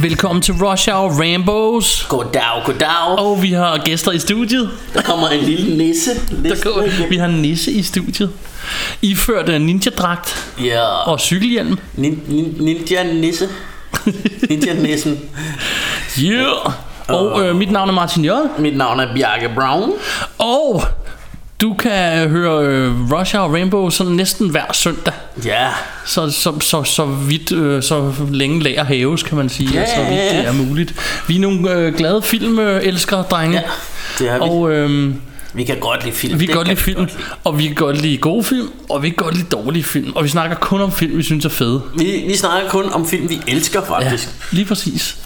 Velkommen til Rush Hour Rambos. Goddag, goddag. Og vi har gæster i studiet. Der kommer en lille nisse. Der går, vi har en nisse i studiet. Iført en ninja-dragt Ja. og cykelhjelm. Nin, nin, ninja nisse. Ninja nissen. Yeah. Og øh, mit navn er Martin J. Mit navn er Bjarke Brown. Og du kan høre øh, Rush Hour Rainbow sådan næsten hver søndag. Ja. Så, så, så, så vidt, øh, så længe lager hæves, kan man sige. Ja, så vidt det er muligt. Vi er nogle øh, glade filmelskere, drenge. Ja, det er vi. Og øh, Vi kan godt lide film. vi kan godt lide film, og vi kan godt lide gode film, og vi kan godt lide dårlige film. Og vi snakker kun om film, vi synes er fede. Vi, vi snakker kun om film, vi elsker faktisk. Ja, lige præcis.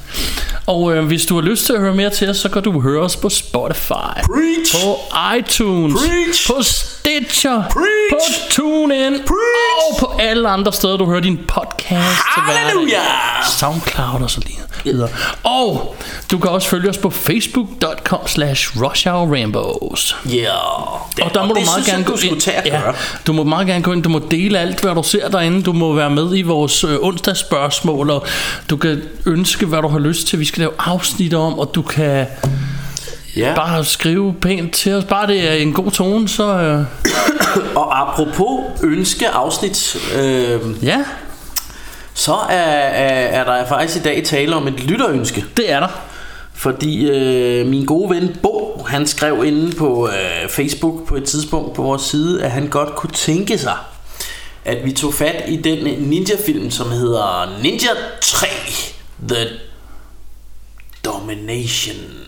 Og øh, hvis du har lyst til at høre mere til os, så kan du høre os på Spotify, Preach! på iTunes, Preach! på Stitcher, Preach! på TuneIn og på alle andre steder, du hører din podcast til hverdag. Halleluja! Soundcloud og så videre. Og du kan også følge os på facebook.com slash rushhourrambos. Ja. Og der må du det meget gerne gå at gøre. Du må meget gerne gå ind, du må dele alt, hvad du ser derinde. Du må være med i vores øh, onsdagsspørgsmål, og du kan ønske, hvad du har lyst til, vi skal lave afsnit om, og du kan Ja. bare skrive pænt til os. Bare det er en god tone, så øh, Og apropos ønske afsnit, øh, ja, så er, er, er der faktisk i dag tale om et lytterønske. det er der. Fordi øh, min gode ven Bo, han skrev inde på øh, Facebook på et tidspunkt på vores side, at han godt kunne tænke sig, at vi tog fat i den ninja-film, som hedder Ninja 3 The Domination.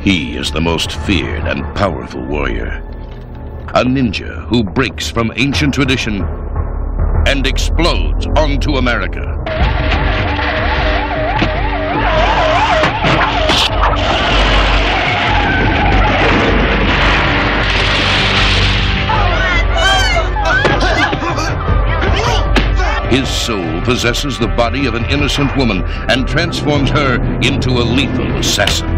He is the most feared and powerful warrior. A ninja who breaks from ancient tradition and explodes onto America. His soul possesses the body of an innocent woman and transforms her into a lethal assassin.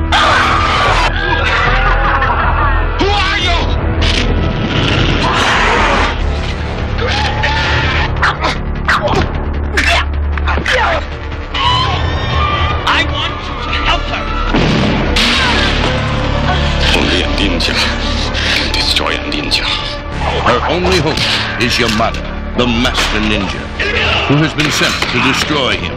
Her only hope is Yamada, the master ninja, who has been sent to destroy him.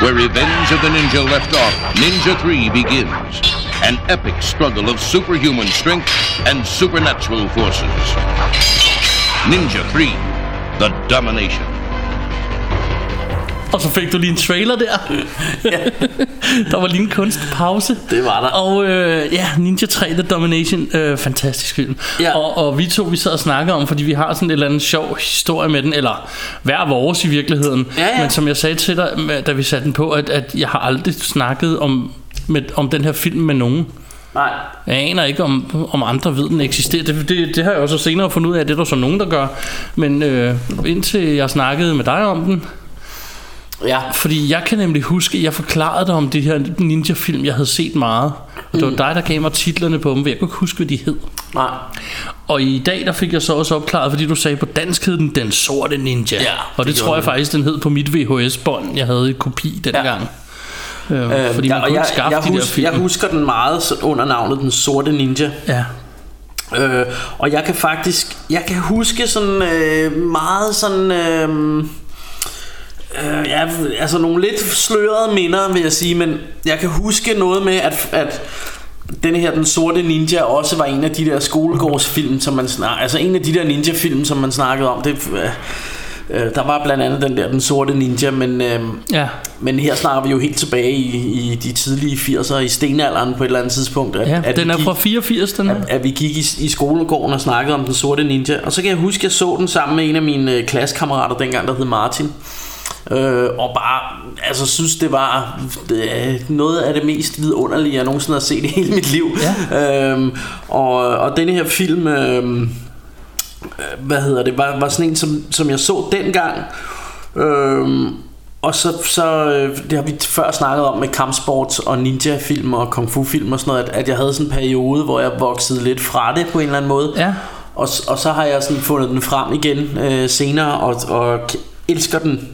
Where Revenge of the Ninja left off, Ninja 3 begins. An epic struggle of superhuman strength and supernatural forces. Ninja 3, The Domination. Og så fik du lige en trailer der. der var lige en kunstpause. Det var der. Og øh, ja, Ninja 3 The Domination, øh, fantastisk film. Ja. Og, og vi to, vi sad og snakkede om, fordi vi har sådan en eller anden sjov historie med den, eller hver vores i virkeligheden. Ja, ja. Men som jeg sagde til dig, da vi satte den på, at, at jeg har aldrig snakket om, med, om den her film med nogen. Nej, Jeg aner ikke, om, om andre ved, den eksisterer. Det, det, det har jeg også senere fundet ud af, at det er der så nogen, der gør. Men øh, indtil jeg snakkede med dig om den, ja. fordi jeg kan nemlig huske, at jeg forklarede dig om det her ninja-film, jeg havde set meget. Og det var dig, der gav mig titlerne på dem, jeg kunne ikke huske, hvad de hed. Nej. Og i dag, der fik jeg så også opklaret, fordi du sagde på dansk hed den Den Sorte Ninja. Ja, og det, det tror jeg den. faktisk, den hed på mit VHS-bånd. Jeg havde et kopi dengang. Ja. Øh, fordi man ja, kunne jeg, skaffe jeg, de der husker, film. jeg husker den meget under navnet Den Sorte Ninja. Ja. Øh, og jeg kan faktisk, jeg kan huske sådan øh, meget sådan, øh, øh, ja, altså nogle lidt slørede minder, vil jeg sige, men jeg kan huske noget med, at, at den her Den Sorte Ninja også var en af de der skolegårdsfilm, som man snak, altså en af de der ninja-film, som man snakkede om. Det, øh, Øh, der var blandt andet den der, den sorte ninja, men, øh, Ja. men her snakker vi jo helt tilbage i, i de tidlige 80'er, i stenalderen på et eller andet tidspunkt. At, Ja, at den er gik- fra 84, den her. at, at vi gik i, i skolegården og snakkede om den sorte ninja. Og så kan jeg huske, at jeg så den sammen med en af mine øh, klassekammerater dengang, der hed Martin. Øh, og bare, altså synes det var øh, noget af det mest vidunderlige, jeg nogensinde har set i hele mit liv. Ja. Øhm, og, og denne her film, øh, hvad hedder det, var, var sådan en, som, som jeg så dengang. Øhm, og så, så øh, det har vi før snakket om med kampsport og ninja-film og kung fu-film og sådan noget, at, at jeg havde sådan en periode, hvor jeg voksede lidt fra det på en eller anden måde. Ja. Og, og så har jeg sådan fundet den frem igen øh, senere og, og elsker den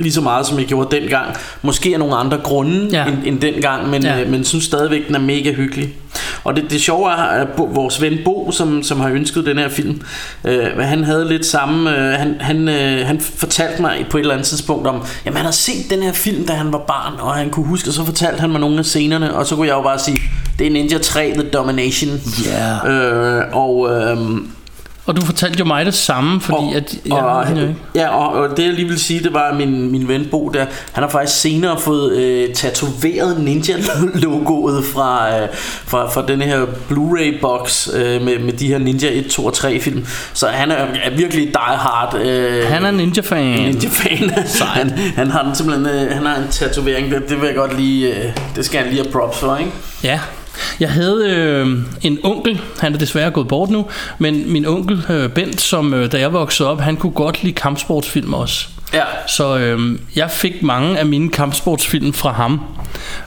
lige så meget som jeg gjorde dengang. Måske af nogle andre grunde Ja. end, end dengang, men, Ja. øh, men synes stadigvæk den er mega hyggelig. Og det, det sjove er at vores ven Bo, som, som har ønsket den her film, øh, han havde lidt samme, øh, han, han, øh, han fortalte mig på et eller andet tidspunkt om, jamen han har set den her film, da han var barn, og han kunne huske, og så fortalte han mig nogle af scenerne, og så kunne jeg jo bare sige, det er Ninja 3 The Domination. Ja. Øh, og øh, Og du fortalte jo mig det samme, fordi og, at... Ja, og, ja, ja, og, og det jeg lige vil sige, det var at min, min ven Bo der, han har faktisk senere fået øh, tatoveret Ninja-logoet fra, øh, fra, fra den her Blu-ray box øh, med, med de her Ninja 1, 2 og 3 film. Så han er, er virkelig die hard øh, Han er ninja-fan. Ninja-fan. han, han har den simpelthen, øh, han har en tatovering, det, det vil jeg godt lige, øh, det skal han lige have props for, ikke? Ja. Jeg havde øh, en onkel, han er desværre gået bort nu, men min onkel øh, Bent, som øh, da jeg voksede op, han kunne godt lide kampsportsfilm også. Ja. Så øh, jeg fik mange af mine kampsportsfilm fra ham.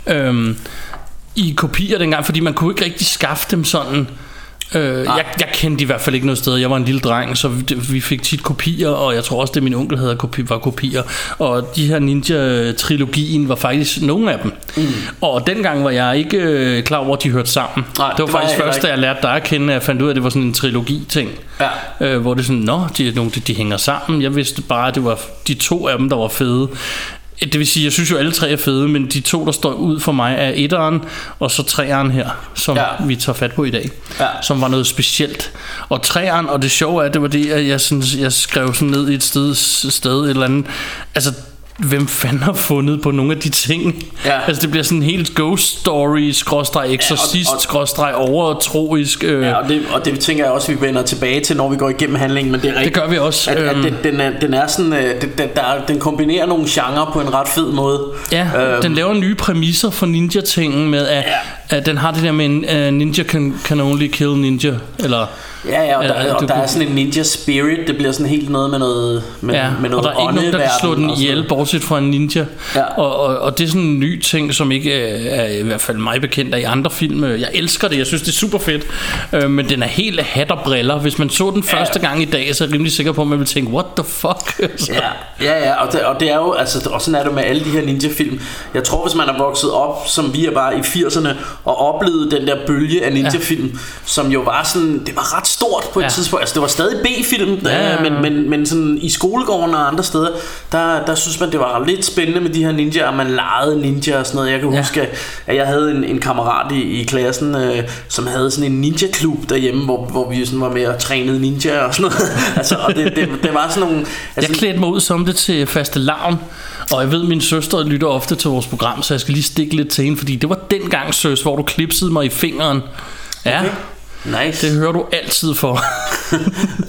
Øh, I kopier dengang, fordi man kunne ikke rigtig skaffe dem sådan... Øh, jeg, jeg kendte i hvert fald ikke noget sted. Jeg var en lille dreng, så vi, fik tit kopier, og jeg tror også, det min onkel havde kopi, var kopier. Og de her Ninja-trilogien var faktisk nogle af dem. Mm. Og dengang var jeg ikke øh, klar over, at de hørte sammen. Nej, det var det var faktisk jeg først, da jeg lærte dig at kende, at jeg fandt ud af, at det var sådan en trilogi-ting. Ja. Øh, hvor det er sådan, nå, de, de, de hænger sammen. Jeg vidste bare, at det var de to af dem, der var fede. Det vil sige, jeg synes jo alle tre er fede, men de to, der står ud for mig, er etteren, og så treeren her, som ja. Vi tager fat på i dag, Ja. som var noget specielt. Og treeren, og det sjove er, det var det, at jeg, sådan, jeg skrev sådan ned i et sted, sted et eller andet, altså hvem fanden har fundet på nogle af de ting? Ja. Altså det bliver sådan helt ghost story, skråstreg eksorcist, og- skråstreg overtroisk. Øh, Ja, og det, og det tænker jeg også, vi vender tilbage til, når vi går igennem handlingen, men det er rigtigt. gør vi også, At, at øhm. den, den, er, den er sådan, øh, den, den, der, er- den kombinerer nogle genrer på en ret fed måde. Ja, Øhm, den laver nye præmisser for ninja-tingen med, at, Ja. at den har det der med, en uh, ninja can, can only kill ninja, eller... Ja, ja, og, der, og du der er sådan en ninja spirit, det bliver sådan helt noget med noget med, Ja, med og noget der er ikke nogen, der kan slå den og ihjel, bortset fra en ninja. Ja. Og, og, og det er sådan en ny ting, som ikke er, er i hvert fald mig bekendt af i andre film. Jeg elsker det, jeg synes det er super fedt. Øh, men den er helt hat og briller. Hvis man så den første gang i dag, så er jeg rimelig sikker på, at man vil tænke, what the fuck? Så, Ja, ja, ja og, det, og det er jo, altså, og sådan er det med alle de her ninja-film. Jeg tror, hvis man er vokset op, som vi er bare i 80'erne, og oplevet den der bølge af ninja-film, ja. som jo var sådan, det var ret stort på et Ja. tidspunkt. Altså, det var stadig B-film, Ja, ja. men, men, men sådan i skolegården og andre steder, der, der synes man, det var lidt spændende med de her ninjaer, og man legede ninja og sådan noget. Jeg kan Ja. huske, at jeg havde en, en kammerat i, i klassen, øh, som havde sådan en ninja-klub derhjemme, hvor, hvor vi sådan var med og trænede ninja og sådan noget. altså, og det, det, det var sådan nogle... Altså, Jeg klædte mig ud som det til faste lavn, og jeg ved, at min søster lytter ofte til vores program, så jeg skal lige stikke lidt til hende, fordi det var dengang, søs, hvor du klipsede mig i fingeren. Ja, okay. Nice. det hører du altid for.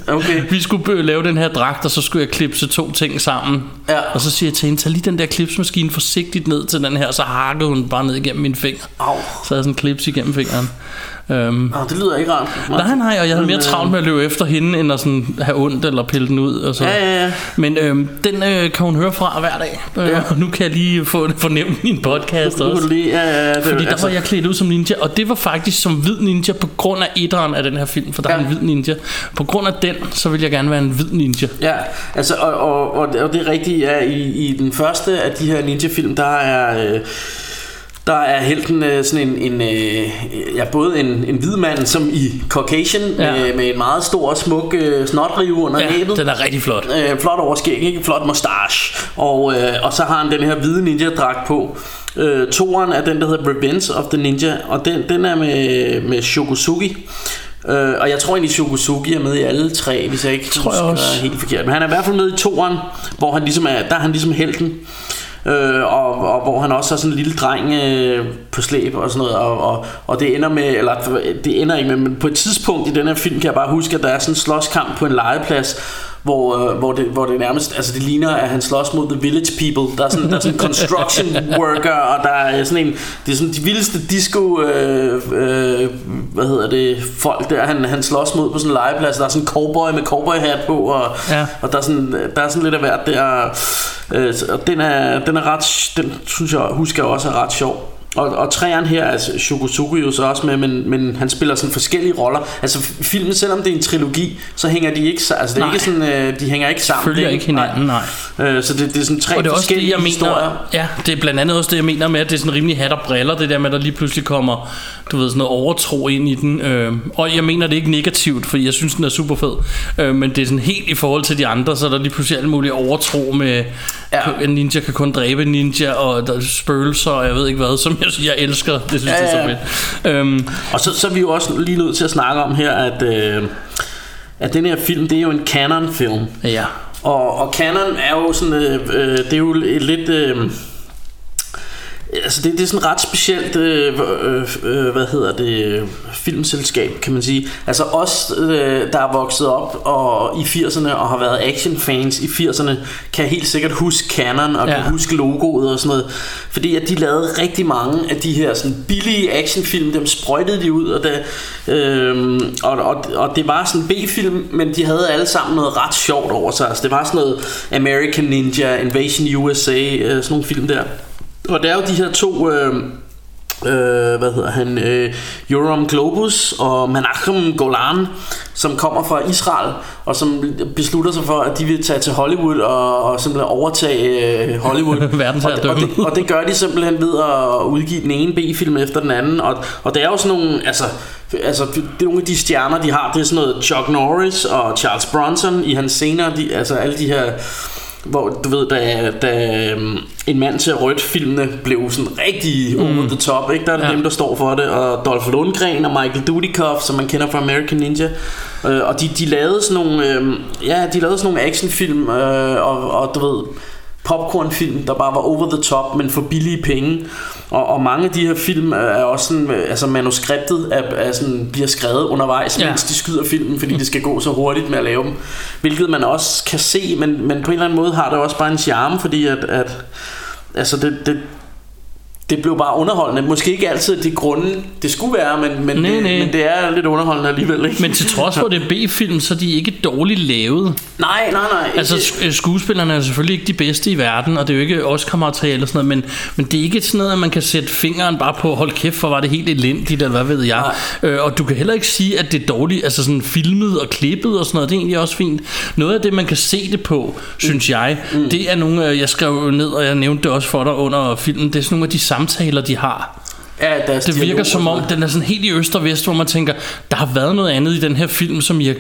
Okay. Vi skulle lave den her dragt, og så skulle jeg klipse to ting sammen. Ja. Og så siger jeg til hende, tag lige den der klipsmaskine forsigtigt ned til den her, og så hakkede hun bare ned igennem min finger. Au. Så havde jeg sådan en klips igennem fingeren. Øhm, Nå, det lyder ikke rart. nej, nej, og jeg havde mere øh, travlt med at løbe efter hende, end at sådan have ondt eller pille den ud. Og så. Ja, ja, ja. Men øhm, den øh, kan hun høre fra hver dag. Øh, Ja. Og nu kan jeg lige få det fornemt i en podcast også. du lige, ja, ja, det, Fordi der var jeg klædt ud som ninja, og det var faktisk som hvid ninja på grund af etteren af den her film, for der ja. er en hvid ninja. På grund af den, så vil jeg gerne være en hvid ninja. Ja, altså, og, og, og, og det er rigtigt, ja, i, i den første af de her ninja-film, der er... Øh, der er helten øh, sådan en, en øh, ja, både en, en hvid mand som i Caucasian Ja. ja. med, en meget stor og smuk øh, snotrive under Ja, næbet. den er rigtig flot. øh, flot overskæg, ikke? Flot mustache. Og, øh, og så har han den her hvide ninja-dragt på. Øh, toeren er den, der hedder Revenge of the Ninja, og den, den er med, med Shokusugi. Øh, og jeg tror egentlig Shokusugi er med i alle tre Hvis jeg ikke Tror jeg husker også. helt forkert Men han er i hvert fald med i toeren Hvor han ligesom er, der er han ligesom helten Øh, og, og hvor han også har sådan en lille dreng øh, på slæb og sådan noget og, og, og det ender med Eller det ender ikke med Men på et tidspunkt i den her film Kan jeg bare huske at der er sådan en slåskamp på en legeplads hvor, øh, hvor, det, hvor det nærmest, altså det ligner, at han slås mod the village people. Der er sådan, der er sådan construction worker, og der er sådan en, det er sådan de vildeste disco, øh, øh, hvad hedder det, folk der, han, han slås mod på sådan en legeplads. Der er sådan en cowboy med cowboy hat på, og, Ja. og der, er sådan, der er sådan lidt af hvert der. Øh, og den er, den er ret, den synes jeg, husker jeg også er ret sjov. Og, og træeren her, altså Shokosuke jo så også med, men, men han spiller sådan forskellige roller. Altså filmen, selvom det er en trilogi, så hænger de ikke, altså det er Nej. ikke sådan, øh, de hænger ikke sammen. Følger er ikke hinanden, nej. Øh, så det, det er sådan tre Og det er også det, forskellige jeg mener, historier. ja, det er blandt andet også det, jeg mener med, at det er sådan rimelig hat og briller, det der med, at der lige pludselig kommer, du ved, sådan noget overtro ind i den. Øh, og jeg mener det ikke negativt, fordi jeg synes, den er super fed. Øh, men det er sådan helt i forhold til de andre, så er der lige pludselig alle mulige overtro med, ja. en ninja kan kun dræbe en ninja, og der er spøgelser, og jeg ved ikke hvad, som jeg, jeg elsker. Det synes Ja, jeg er så fedt. Øhm, Og så, så er vi jo også lige nødt til at snakke om her, at, øh, at den her film, det er jo en canon-film. ja. Og, og Canon er jo sådan, øh, øh, det er jo et lidt... Øh, Altså det, det er sådan ret specielt øh, øh, øh, Hvad hedder det Filmselskab kan man sige. Altså os øh, der er vokset op og, I 80'erne Og har været actionfans i 80'erne Kan helt sikkert huske Canon Og ja. Kan huske logoet og sådan noget. Fordi at de lavede rigtig mange af de her sådan billige actionfilm Dem sprøjtede de ud Og det, øh, og, og, og det var sådan B-film Men de havde alle sammen noget ret sjovt over sig. Altså det var sådan noget American Ninja Invasion USA øh, Sådan nogle film der og det er jo de her to øh, øh, hvad hedder han øh, Yoram Globus og Menachem Golan som kommer fra Israel og som beslutter sig for at de vil tage til Hollywood og, og simpelthen overtage øh, Hollywood og, Verdensherredømme. og, det, og det gør de simpelthen ved at udgive den ene B-film efter den anden og, og det er jo sådan nogle altså Altså, det er nogle af de stjerner, de har Det er sådan noget Chuck Norris og Charles Bronson I hans scener de, Altså alle de her hvor du ved, da, da um, en mand til rødt filmene blev sådan rigtig mm. over the top, ikke? der er det ja. Dem, der står for det, og Dolph Lundgren og Michael Dudikoff, som man kender fra American Ninja, uh, og de, de lavede sådan nogle, uh, ja, de lavede sådan nogle actionfilm, uh, og, og du ved, popcornfilm, der bare var over the top, men for billige penge. Og, og mange af de her film er også sådan, øh, altså manuskriptet er, er sådan, bliver skrevet undervejs, ja. Ja. mens de skyder filmen, fordi det skal gå så hurtigt med at lave dem. Hvilket man også kan se, men, men på en eller anden måde har det også bare en charme, fordi at, at altså det, det, det blev bare underholdende. Måske ikke altid de grunde, det skulle være, men, men, Nej, det, nej. men det er lidt underholdende alligevel. Ikke? Men til trods for, det er B-film, så er de ikke dårligt lavet. nej, nej, nej. Altså ikke- skuespillerne er selvfølgelig ikke de bedste i verden Og det er jo ikke Oscar-materiale og sådan noget men, men det er ikke sådan noget at man kan sætte fingeren bare på Hold kæft for var det helt elendigt Eller hvad ved jeg øh, Og du kan heller ikke sige at det er dårligt Altså sådan filmet og klippet og sådan noget Det er egentlig også fint Noget af det man kan se det på Synes jeg mm. Det er nogle øh, Jeg skrev ned og jeg nævnte det også for dig under filmen Det er sådan nogle af de samtaler de har ja, deres det virker som om, den er sådan helt i øst og vest, hvor man tænker, der har været noget andet i den her film, som har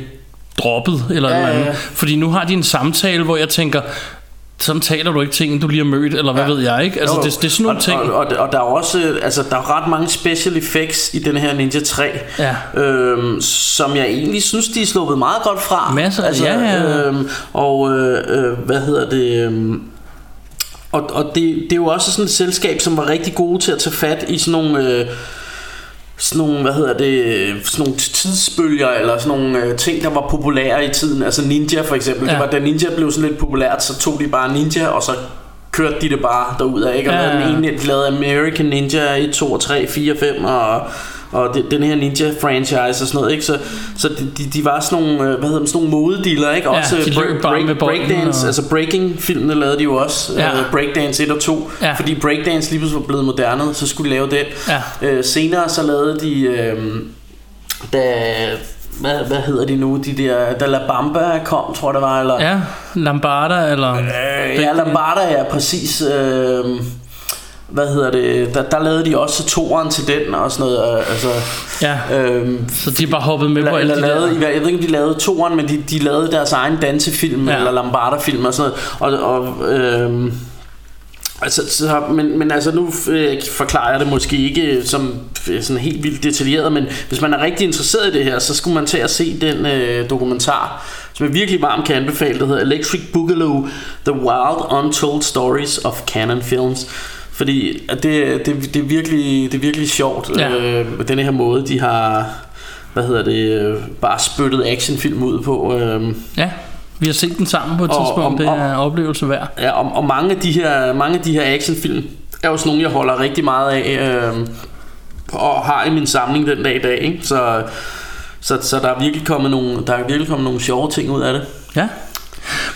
droppet, eller Ja, ja, ja, noget ja. andet. Fordi nu har de en samtale, hvor jeg tænker, sådan taler du ikke ting, du lige har mødt, eller hvad Ja. ved jeg, ikke? Altså, Jo, det, det er sådan nogle og, ting. Og, og, og der er også øh, altså, der er ret mange special effects i den her Ninja 3, Ja. øhm, som jeg egentlig synes, de er sluppet meget godt fra. Masser, ja, ja. Øhm, og øh, øh, hvad hedder det... Øhm, og, og det, det er jo også sådan et selskab, som var rigtig gode til at tage fat i sådan nogle... Øh, sådan nogle, hvad hedder det, sådan nogle tidsbølger, eller sådan nogle øh, ting, der var populære i tiden. Altså Ninja for eksempel. Ja. Det var, da Ninja blev sådan lidt populært, så tog de bare Ninja, og så kørte de det bare derud af, ikke? Og Ja, ja. den ene, de lavede American Ninja 1, 2, 3, 4, 5, og, og det, den her Ninja franchise og sådan noget, ikke? Så, så de, de, de var sådan nogle, øh, hvad hedder det, sådan nogle modedealer, ikke? Ja, Også de break- løb bare break- bolden breakdance, og- altså breaking-filmene lavede de jo også. Ja. Øh, breakdance 1 og 2, Ja. fordi breakdance lige pludselig var blevet moderne, så skulle de lave den. Ja. Øh, senere så lavede de, øh, da, hvad, hvad hedder de nu, de der, da La Bamba kom, tror jeg det var, eller... Ja, Lambarda, eller... Øh, ja, Lambada er præcis... Øh, hvad hedder det? Der, der lavede de også toeren til den og sådan noget. øh, Altså, Ja, øhm, så de bare hoppet med på eller, alle eller de lavede, der... jeg ved ikke om de lavede toeren, men de, de lavede deres egen dansefilm Ja. eller Lambada-film og sådan noget. Og, og øhm, Altså, så, men, men altså nu øh, forklarer jeg det måske ikke som øh, sådan helt vildt detaljeret, men hvis man er rigtig interesseret i det her, så skulle man tage og se den øh, dokumentar, som jeg virkelig varmt kan anbefale, der hedder Electric Boogaloo, The Wild Untold Stories of Canon Films. Fordi det, det, det, er virkelig, det er virkelig sjovt, Ja. øh, den her måde, de har hvad hedder det, bare spyttet actionfilm ud på. Øh, Ja, vi har set den sammen på et Og- tidspunkt. og- Det er en oplevelse værd. Ja, og, og mange af de her mange af de her actionfilm er sådan nogle jeg holder rigtig meget af øh, og har i min samling den dag i dag, ikke? Så så, så der er virkelig kommet nogle der er virkelig kommet nogle sjove ting ud af det. Ja.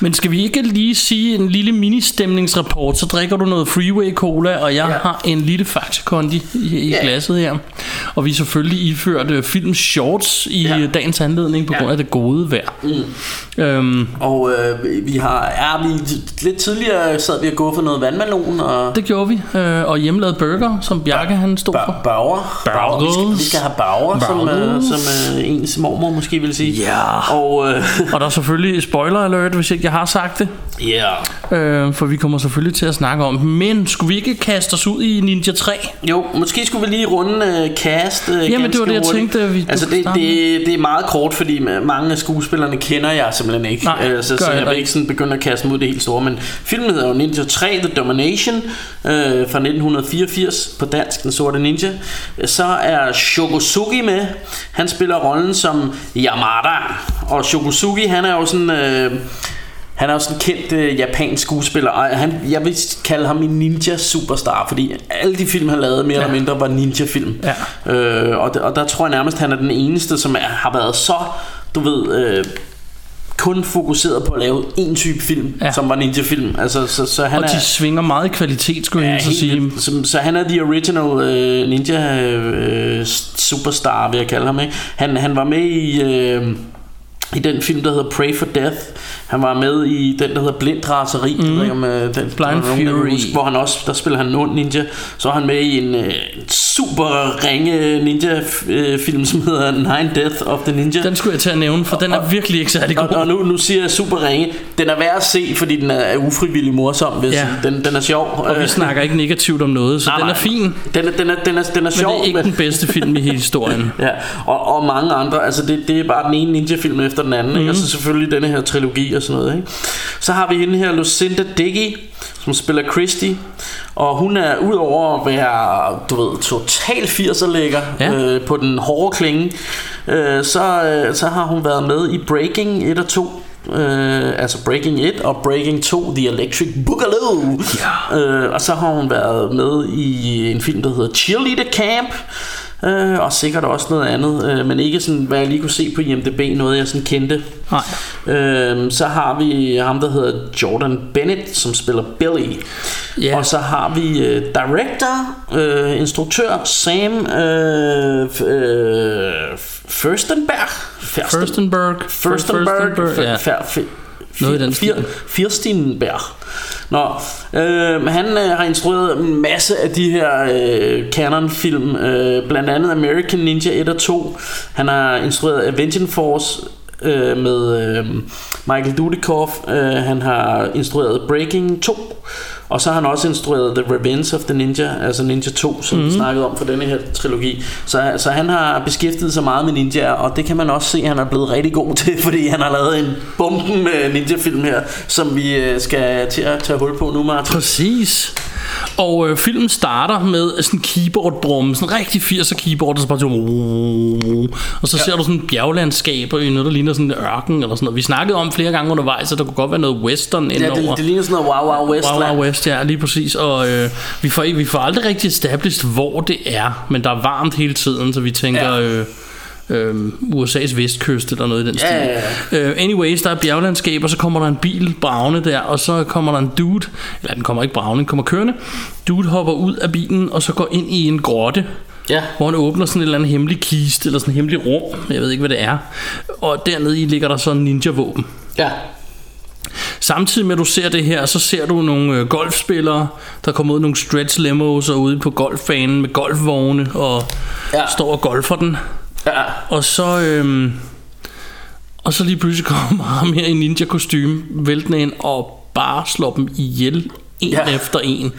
Men skal vi ikke lige sige en lille mini-stemningsrapport, så drikker du noget Freeway Cola, og jeg Ja. har en lille Faxe Kondi i, i Ja. glasset her. Og vi er selvfølgelig iført uh, film shorts i Ja. dagens anledning på Ja. grund af det gode vejr. Mm. Øhm, Og øh, vi har ja, vi lidt tidligere sad vi og gå for noget vandmelon og det gjorde vi. Øh, og hjemmelavet burger, som Bjarke han stod for. Ba- Bauer. Bauer. Vi, skal, vi skal have bauer, som, øh, som øh, ens mormor måske vil sige. Ja. Og øh, Og der er selvfølgelig spoiler alert, hvis ikke jeg har sagt det. yeah. Øh, for vi kommer selvfølgelig til at snakke om dem. Men skulle vi ikke kaste os ud i Ninja 3? Jo, måske skulle vi lige runde uh, cast uh, Jamen, det var det, jeg tænkte, vi- Altså, det, det, det er meget kort, fordi mange af skuespillerne kender jeg simpelthen ikke. Nej, Øh, så, så jeg jeg vil ikke. sådan begynde at kaste i det helt store. Men filmen hedder jo Ninja 3 The Domination øh, fra 1984 på dansk, Den Sorte Ninja. Så er Shogosugi med. Han spiller rollen som Yamada. Og Shogosugi, han er jo sådan... Øh, han er sådan en kendt øh, japansk skuespiller, og han, jeg vil kalde ham en ninja superstar, fordi alle de film, han lavede, mere ja. eller mindre, var ninja-film. Ja. Øh, og, der- og der tror jeg nærmest, han er den eneste, som er, har været så, du ved, øh, kun fokuseret på at lave en type film, ja. Som var ninja-film. Altså, så, så han Og er, de svinger meget i kvalitet, skulle jeg Ja, så sige. så, så han er the original øh, ninja øh, superstar, vil jeg kalde ham. Ikke? Han, han var med i, øh, i den film, der hedder Pray for Death. Han var med i den, der hedder Blind Raseri. Mm. Jeg ved om, øh, den, Blind er nogen, der kan Fury. Huske, hvor han også, der spiller han en ond ninja. Så er han med i en øh, super ringe ninja øh, film, som hedder Nine Death of the Ninja. Den skulle jeg til at nævne, for den er virkelig ikke særlig Og, god. og nu, nu siger jeg super ringe. Den er værd at se, fordi den er ufrivillig morsom. Hvis Ja. den, den er sjov. Og vi Øh, snakker ikke negativt om noget, så Nej, den er nej. fin. Den er, den er, den er, den er Men sjov, det er ikke den bedste film i hele historien. Ja, og, og mange andre, altså det, det er bare den ene ninja-film efter den anden, mm. ikke? og så selvfølgelig denne her trilogi og sådan noget. Ikke? Så har vi hende her, Lucinda Diggy, som spiller Christy, og hun er udover at være, du ved, total 80'er lækker Ja. øh, på den hårde klinge, øh, så, øh, så har hun været med i Breaking 1 og 2. Øh, altså Breaking 1 og Breaking 2 The Electric Boogaloo ja. øh, Og så har hun været med i en film der hedder Cheerleader Camp øh, Og sikkert også noget andet øh, Men ikke sådan hvad jeg lige kunne se på IMDb Noget jeg sådan kendte Nej. øh, Så har vi ham der hedder Jordan Bennett Som spiller Billy Ja. Og så har vi øh, director, øh, instruktør Sam øh, øh, Furstenberg Fursten- Furstenberg. Furstenberg, Furstenberg, ja. F- f- Noget i den Fir- stil. Firstenberg. Nå, øh, han øh, har instrueret en masse af de her øh, Canon-film, øh, blandt andet American Ninja 1 og 2. Han har instrueret Avenging Force øh, med øh, Michael Dudikoff. Øh, han har instrueret Breaking 2. Og så har han også instrueret The Revenge of the Ninja, altså Ninja 2, som mm-hmm. vi snakkede om for denne her trilogi. Så, så han har beskæftiget sig meget med ninja, og det kan man også se, at han er blevet rigtig god til, fordi han har lavet en bomben med ninja-film her, som vi øh, skal til at tage hul på nu, Martin. Præcis. Og øh, filmen starter med sådan en keyboard-brum, sådan en rigtig 80'er keyboard, der så bare sådan, og så ja. ser du sådan et bjerglandskab og noget, der ligner sådan en ørken eller sådan noget. Vi snakkede om flere gange undervejs, at der kunne godt være noget western Ja, indover. det, det ligner sådan noget Wow Wow West. Wow, wow West, ja, lige præcis. Og øh, vi, får, vi får aldrig rigtig established, hvor det er, men der er varmt hele tiden, så vi tænker... Ja. Øh, øh, USA's vestkyst eller noget i den stil. ja, Øh, anyways, der er bjerglandskab, og så kommer der en bil bravende der, og så kommer der en dude, eller den kommer ikke bravende, den kommer kørende. Dude hopper ud af bilen, og så går ind i en grotte, Ja. hvor han åbner sådan et eller andet hemmelig kiste, eller sådan en hemmelig rum, jeg ved ikke, hvad det er. Og dernede i ligger der så en ninja-våben. Ja. Samtidig med at du ser det her, så ser du nogle øh, golfspillere, der kommer ud nogle stretch limos og ude på golfbanen med golfvogne og Ja. står og golfer den. Ja. Og så, øhm, og så lige pludselig kommer ham her i ninja kostume væltende ind og bare slår dem ihjel en ja. efter en.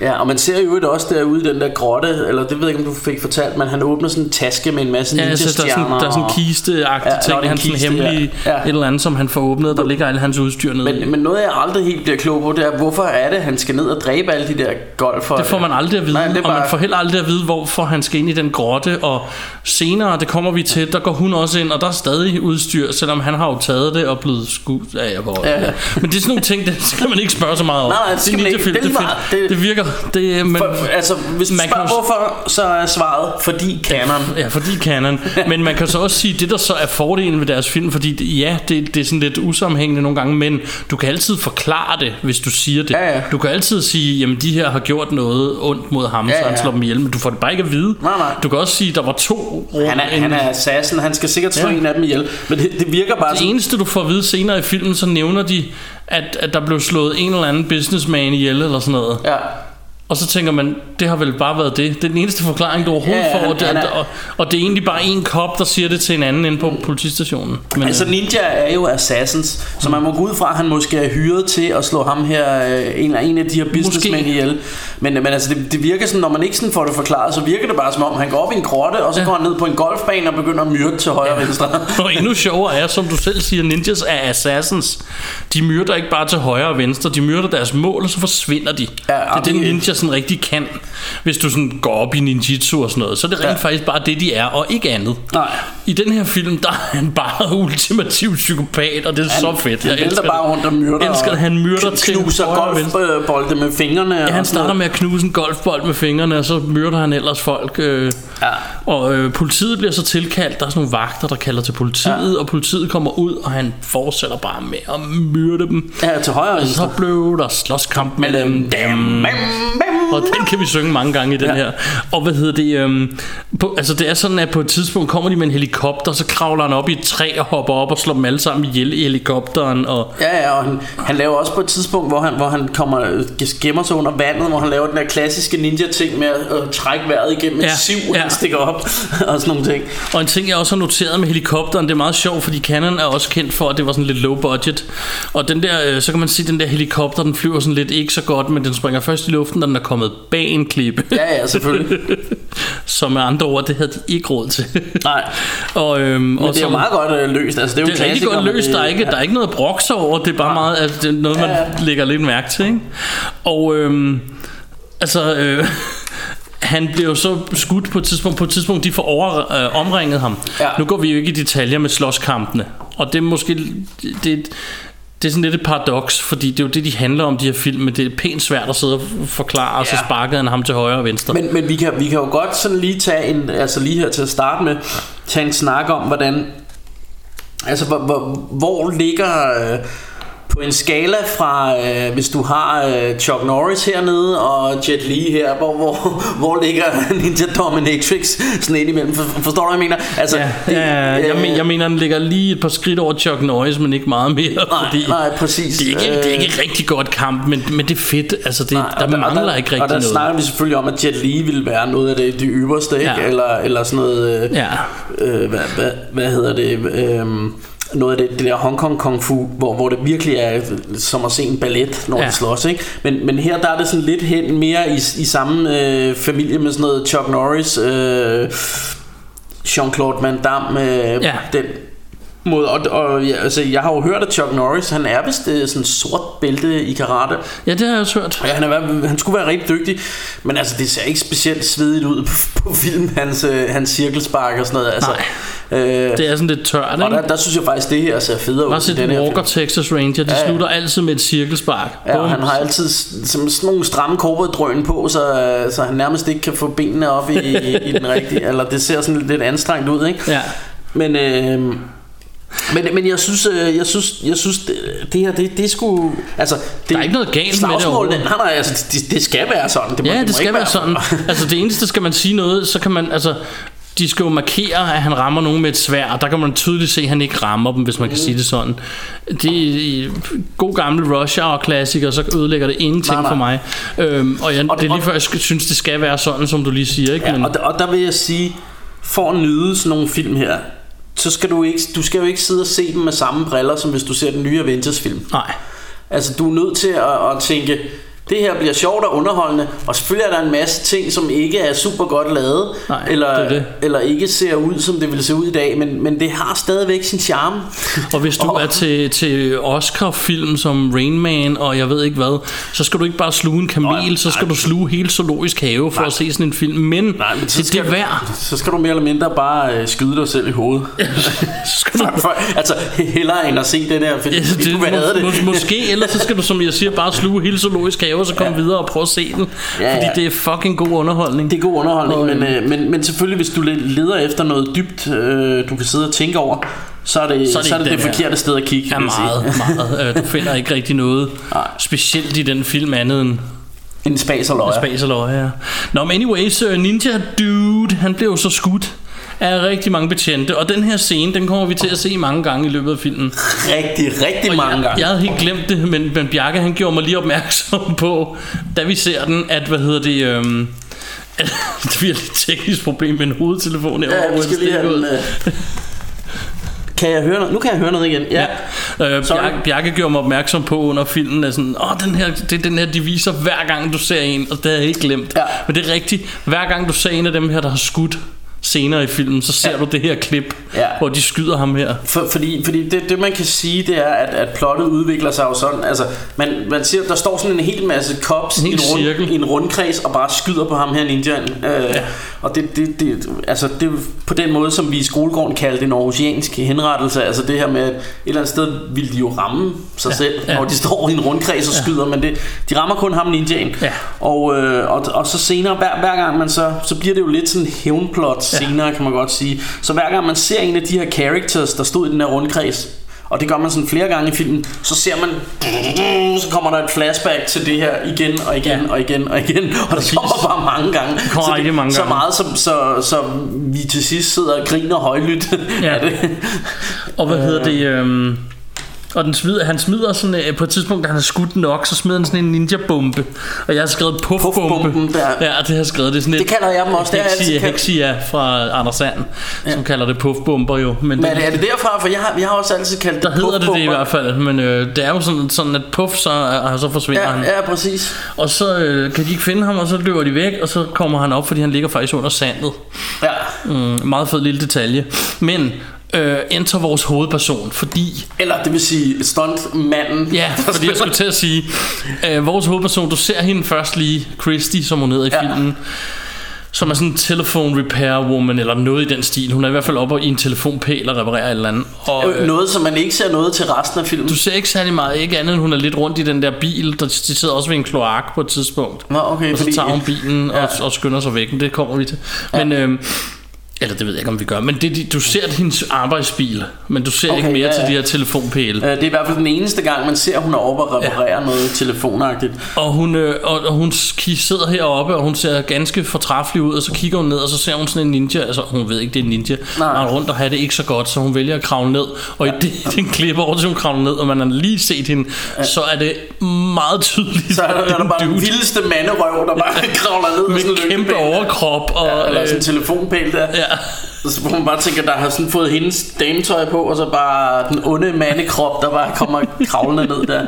Ja, og man ser jo det også derude i den der grotte, eller det ved jeg ikke, om du fik fortalt, men han åbner sådan en taske med en masse Ja, jeg synes, der er sådan, der er sådan en kiste-agtig Ja, ja, ting, ja, han sådan kiste, hemmelig ja. Ja. et eller andet, som han får åbnet, der ligger alle hans udstyr nede. Men, men noget jeg aldrig helt bliver klog på, det er, hvorfor er det, han skal ned og dræbe alle de der golfer? Det får man aldrig at vide, Nej, det er og man bare- får heller aldrig at vide, hvorfor han skal ind i den grotte, og senere, det kommer vi til, der går hun også ind, og der er stadig udstyr, selvom han har jo taget det og blevet skudt af jer på Ja. ja. Men det er sådan nogle ting, det skal man ikke spørge så meget om. Nej, det skal man ikke. Det meget. Det- det virker, det, men, For, altså, hvis Man kan spørger jo- hvorfor, så er svaret, fordi kanon. Ja, fordi canon. Men man kan så også sige, det der så er fordelen ved deres film, fordi ja, det, det er sådan lidt usammenhængende nogle gange, men du kan altid forklare det, hvis du siger det. Ja, ja. Du kan altid sige, jamen de her har gjort noget ondt mod ham, Ja, så han slår dem ihjel, men du får det bare ikke at vide. Nej, nej. Du kan også sige, der var to rum Han er, han er assassin, han skal sikkert slå Ja. en af dem ihjel. Men det, det virker bare Det sådan... eneste du får at vide senere i filmen, så nævner de, at, at der blev slået en eller anden businessman ihjel eller sådan noget. Ja. Og så tænker man, det har vel bare været det. Det er den eneste forklaring, du overhovedet Ja, ja, får. Og det, han er- og, og det er egentlig bare en kop, der siger det til en anden inde på politistationen. Men, Altså øh, ninja er jo assassins, så man må gå ud fra, at han måske er hyret til at slå ham her, øh, en, en af de her businessmænd ihjel. Men, men altså, det, det virker sådan, når man ikke sådan får det forklaret, så virker det bare som om, han går op i en grotte, og så ja. Ja. går han ned på en golfbane og begynder at myrde til højre og venstre. Og endnu sjovere er, som du selv siger, ninjas er assassins. De myrder ikke bare til højre og venstre, de myrder deres mål, og så forsvinder de. Ja, det er det, det- ninja sådan rigtig kan. Hvis du sådan går op i ninjitsu og sådan noget, så er det rent Ja. faktisk bare det, de er, og ikke andet. Nej. I den her film, der er han bare ultimativ psykopat, og det er Han, så fedt. Han Jeg vælter elsker bare rundt og myrder. elsker, at han myrder og til knuser golfbolde med fingrene. Ja, han starter med at knuse en golfbold med fingrene, og så myrder han ellers folk. Øh, Ja. Og øh, politiet bliver så tilkaldt. Der er sådan nogle vagter, der kalder til politiet, ja. og politiet kommer ud, og han fortsætter bare med at myrde dem. Ja, til højre og så blev der slåskamp mellem dem. Og den kan vi synge mange gange i den Ja. her. Og hvad hedder det? Øhm, på, altså det er sådan, at på et tidspunkt kommer de med en helikopter, så kravler han op i et træ og hopper op og slår dem alle sammen ihjel i helikopteren. Og, Ja, ja, og han, han laver også på et tidspunkt, hvor han, hvor han kommer, øh, gemmer sig under vandet, hvor han laver den der klassiske ninja-ting med at øh, trække vejret igennem et Ja, siv, ja. han stikker op, og sådan nogle ting. og en ting, jeg også har noteret med helikopteren, det er meget sjovt, fordi Canon er også kendt for, at det var sådan lidt low budget. Og den der, øh, så kan man sige, at den der helikopter, den flyver sådan lidt ikke så godt, men den springer først i luften, da den er kommet bag en klippe. Ja, ja, selvfølgelig. Så med andre ord, det havde de ikke råd til. Nej. og, øhm, Men og det er jo så- meget godt øh, løst. Altså, det er jo Det er rigtig godt løst. Der er ikke, der er ikke noget brokse over. Det er bare meget, altså, det er noget, man Ja, ja. lægger lidt mærke til. Ikke? Og øhm, altså... Øh, han jo så skudt på et tidspunkt. På et tidspunkt, de får over, øh, omringet ham. Ja. Nu går vi jo ikke i detaljer med slåskampene. Og det er måske... Det, det, er sådan lidt et paradoks, fordi det er jo det, de handler om, de her film, men det er pænt svært at sidde og forklare, og så Ja. sparkede han ham til højre og venstre. Men, men vi, kan, vi kan jo godt sådan lige tage en, altså lige her til at starte med, tage en snak om, hvordan, altså hvor, hvor, hvor ligger, øh, på en skala fra, øh, hvis du har øh, Chuck Norris hernede og Jet Li her, hvor, hvor, hvor ligger Ninja Dominatrix sådan ind imellem, For, forstår du, hvad jeg mener? Altså, Ja, det- ja, jeg, men, jeg mener, den ligger lige et par skridt over Chuck Norris, men ikke meget mere. Nej, fordi nej, præcis. Det er, ikke, det er Øh, ikke et rigtig godt kamp, men, men det er fedt. Altså, det, Nej, der, og der mangler og ikke rigtig Og der noget. snakker vi selvfølgelig om, at Jet Li ville være noget af det, det ypperste, ikke? Ja. Eller, eller sådan noget... Øh, Ja. øh, hvad, hvad, hvad hedder det? Øh, noget af det, det der Hong Kong Kung Fu, hvor, hvor det virkelig er som at se en ballet, når ja. De slås, ikke? Men, men her der er det sådan lidt hen mere i, i samme øh, familie med sådan noget Chuck Norris, øh, Jean-Claude Van Damme, øh, Ja. den måde. Og, og ja, altså, jeg har jo hørt, at Chuck Norris, han er vist øh, sådan sort bælte i karate. Ja, det har jeg også hørt. Ja, han, er, han skulle være rigtig dygtig, men altså, det ser ikke specielt svedigt ud på, på film, hans, øh, hans cirkelspark og sådan noget. Altså, øh, Det er sådan lidt tørt, og ikke? der, der synes jeg faktisk, det her ser federe ud. End den her Walker film. Texas Ranger, de Ja, ja. slutter altid med et cirkelspark. Ja, og Bum. han har altid som sådan nogle stramme korporatdrøn på, så, så han nærmest ikke kan få benene op i, i, i den rigtige. Eller det ser sådan lidt anstrengt ud, ikke? Ja. Men, øh, men, men jeg synes, øh, jeg synes, jeg synes det, det her, det, det skulle, altså, det, Der er ikke noget galt med det overhovedet. Nej, nej, altså, det, det skal være sådan. Det må, Ja, det, må skal ikke være sådan. Altså det eneste, skal man sige noget, så kan man, altså, de skal jo markere, at han rammer nogen med et svær, og der kan man tydeligt se, at han ikke rammer dem, hvis man kan sige det sådan. Det er god gamle Rush Hour klassiker, så ødelægger det ingenting Nej, nej. for mig. Øhm, og jeg, Og- det er lige før, jeg synes, det skal være sådan, som du lige siger. Ikke? Ja, Men, og, der, og der vil jeg sige, for at nyde sådan nogle film her, så skal du ikke, du skal jo ikke sidde og se dem med samme briller, som hvis du ser den nye Avengers film. nej. Altså, du er nødt til at, at tænke, det her bliver sjovt og underholdende, og selvfølgelig er der en masse ting, som ikke er super godt lavet, Nej, eller, det det. eller ikke ser ud, som det ville se ud i dag, men, men det har stadigvæk sin charme. Og hvis du er til, til Oscar-film som Rain Man og jeg ved ikke hvad, så skal du ikke bare sluge en kamel, Nej, så skal nej. du sluge hele zoologisk have for Nej. at se sådan en film. Men, Nej, men så det, det skal er værd. Så skal du mere eller mindre bare øh, skyde dig selv i hovedet. Skal du, For, altså, hellere end at se den her film, Ja, det, du må, det. må, måske, ellers så skal du, som jeg siger, bare sluge hele zoologisk have, og så komme ja. videre og prøve at se den. Ja, fordi ja. det er fucking god underholdning. Det er god underholdning, Og, men, øh, men, men selvfølgelig hvis du leder efter noget dybt, øh, du kan sidde og tænke over, så er det Så er det så er det, det her. forkerte sted at kigge. sige. meget, meget. Øh, Du finder ikke rigtig noget specielt i den film andet end En spas og løjer. Spas og løje, ja. Nå, men anyways, øh, Ninja Dude, han blev så skudt af rigtig mange betjente, og den her scene, den kommer vi til at se mange gange i løbet af filmen. Rigtig, rigtig Og mange jeg, gange. jeg havde helt glemt det, men, men Bjarke han gjorde mig lige opmærksom på, da vi ser den, at, hvad hedder det, øhm, det bliver lidt teknisk problem med en hovedtelefon herovre. Ja, vi skal lige have den, øh. Kan jeg høre noget? Nu kan jeg høre noget igen. Ja. Ja. Øh. Bjarke, Bjarke gjorde mig opmærksom på under filmen, at sådan, Åh, den her, det er den her, de viser hver gang du ser en, og det har jeg ikke glemt. Ja. Men det er rigtigt, hver gang du ser en af dem her, der har skudt senere i filmen, så ser Ja. du det her klip, Ja. hvor de skyder ham her. For, fordi fordi det, det man kan sige Det er at, at plottet udvikler sig jo sådan Altså man, man siger Der står sådan en hel masse cops En i en, rund, i en rundkreds Og bare skyder på ham her ninjaen øh, ja. Og det, det, det, altså det på den måde Som vi i skolegården kaldte en aarhusiansk henrettelse Altså det her med at Et eller andet sted Vil de jo ramme sig ja. selv ja. Når de står i en rundkreds og skyder Men det, de rammer kun ham ninjaen Ja. og, øh, og, og så senere hver, hver gang man så Så bliver det jo lidt sådan hævnplot Senere kan man godt sige Så hver gang man ser en af de her characters Der stod i den her rundkreds og det gør man sådan flere gange i filmen Så ser man Så kommer der et flashback til det her Igen og igen ja. og igen og igen Og det kommer bare mange gange kommer så, det, mange så gange. meget som, så, så vi til sidst sidder og griner højlydt Ja. af det. Og hvad hedder det? Øhm, og den smider, han smider sådan, øh, på et tidspunkt, da han har skudt nok, så smider han sådan en ninja-bombe. Og jeg har skrevet puffbombe. Puffbomben der. Ja, det har jeg skrevet. Det, er sådan Det kalder jeg dem også, det har jeg altid Hexia. Hexia fra Anders Sand, ja. som kalder det puffbomber jo. Men, Men er det, er det derfra? For jeg har, jeg har også altid kaldt der det hedder det det i hvert fald. Men øh, det er jo sådan, sådan at puff, så, øh, så forsvinder Ja, han. ja, præcis. Og så øh, kan de ikke finde ham, og så løber de væk, og så kommer han op, fordi han ligger faktisk under sandet. Ja. Mm, meget fed lille detalje. Men øh, enter vores hovedperson, fordi Eller det vil sige stuntmanden. Ja, fordi jeg skulle til at sige øh, Vores hovedperson, du ser hende først lige Christy, som hun hedder i Ja. filmen Som er sådan en telephone repair woman Eller noget i den stil Hun er i hvert fald oppe i en telefonpæl og reparerer et eller andet og, Øh, øh, Noget, som man ikke ser noget til resten af filmen. Du ser ikke særlig meget Ikke andet end hun er lidt rundt i den der bil der, De sidder også ved en kloak på et tidspunkt Nå, okay, Og så fordi- tager hun bilen Ja. og, og skynder sig væk Men det kommer vi til Men øh, eller det ved jeg ikke om vi gør Men det, de- du ser hendes arbejdsbil Men du ser Okay, ikke mere ja, til ja. de her telefonpæle Øh, Det er i hvert fald den eneste gang, man ser, at hun er oppe og reparerer ja. noget telefonagtigt. Og hun, øh, og, og hun sidder heroppe, og hun ser ganske fortræffelig ud, og så kigger hun ned, og så ser hun sådan en ninja, altså hun ved ikke, det er en ninja, Nej. Nej. rundt og har det ikke så godt, så hun vælger at kravle ned, og i det, den klipper over til hun kravler ned, og man har lige set hende, så er det meget tydeligt, Så er der, det er der bare den dude vildeste manderøv, der bare kravler ned med sådan en kæmpe overkrop, og, Ja, eller sådan en øh, telefonpæl der. ja, Så hvor man bare tænker, der har sådan fået hendes dametøj på, og så bare den onde mandekrop, der bare kommer kravlende ned der.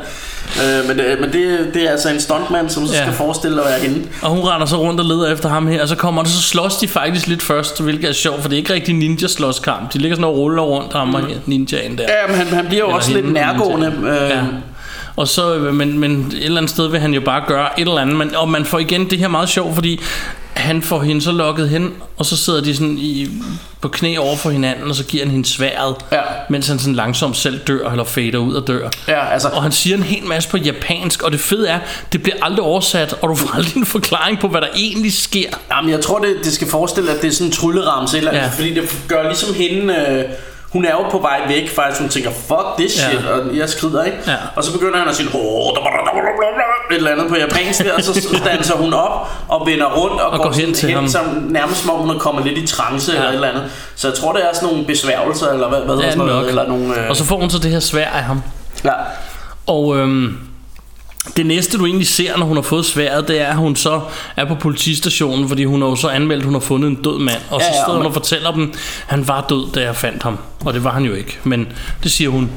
Øh, men det, men det, det er altså en stuntman, som så Ja. skal forestille at være hende. og hun render så rundt og leder efter ham her, og så kommer der, så slås de faktisk lidt først, hvilket er sjovt, for det er ikke rigtig ninja slåskamp, de ligger sådan og ruller rundt ham og ninjaen der. Ja, men han, han bliver jo Eller også lidt nærgående. Øh, Ja. Og så, øh, men, men et eller andet sted vil han jo bare gøre et eller andet. Men, og man får igen det her meget sjovt, fordi han får hende så lukket hen, og så sidder de sådan i, på knæ over for hinanden, og så giver han hende sværet, Ja. mens han sådan langsomt selv dør, eller fader ud og dør. Ja, altså, Og han siger en hel masse på japansk, og det fede er, det bliver aldrig oversat, og du får aldrig en forklaring på, hvad der egentlig sker. Jamen, jeg tror, det, det skal forestille, at det er sådan en trylleramse eller Ja. fordi det gør ligesom hende... Øh, hun er jo på vej væk, faktisk. Hun tænker, fuck this Ja. shit, og jeg skrider, ikke? Ja. Og så begynder han at sige, "Åh, et eller andet på japansk og så standser hun op og vender rundt og, Og går hen sådan til ham. som, nærmest som om hun er kommet lidt i trance ja. eller et eller andet. Så jeg tror, det er sådan nogle besværgelser, eller hvad, hvad hedder Ja, sådan noget, eller nogle... Øh, Og så får hun så det her svær af ham. ja. Og øhm, det næste du egentlig ser, når hun har fået sværet, det er, at hun så er på politistationen, fordi hun har jo så anmeldt, at hun har fundet en død mand. Og så Ja, ja, står hun og fortæller dem, at han var død, da jeg fandt ham. Og det var han jo ikke, men det siger hun.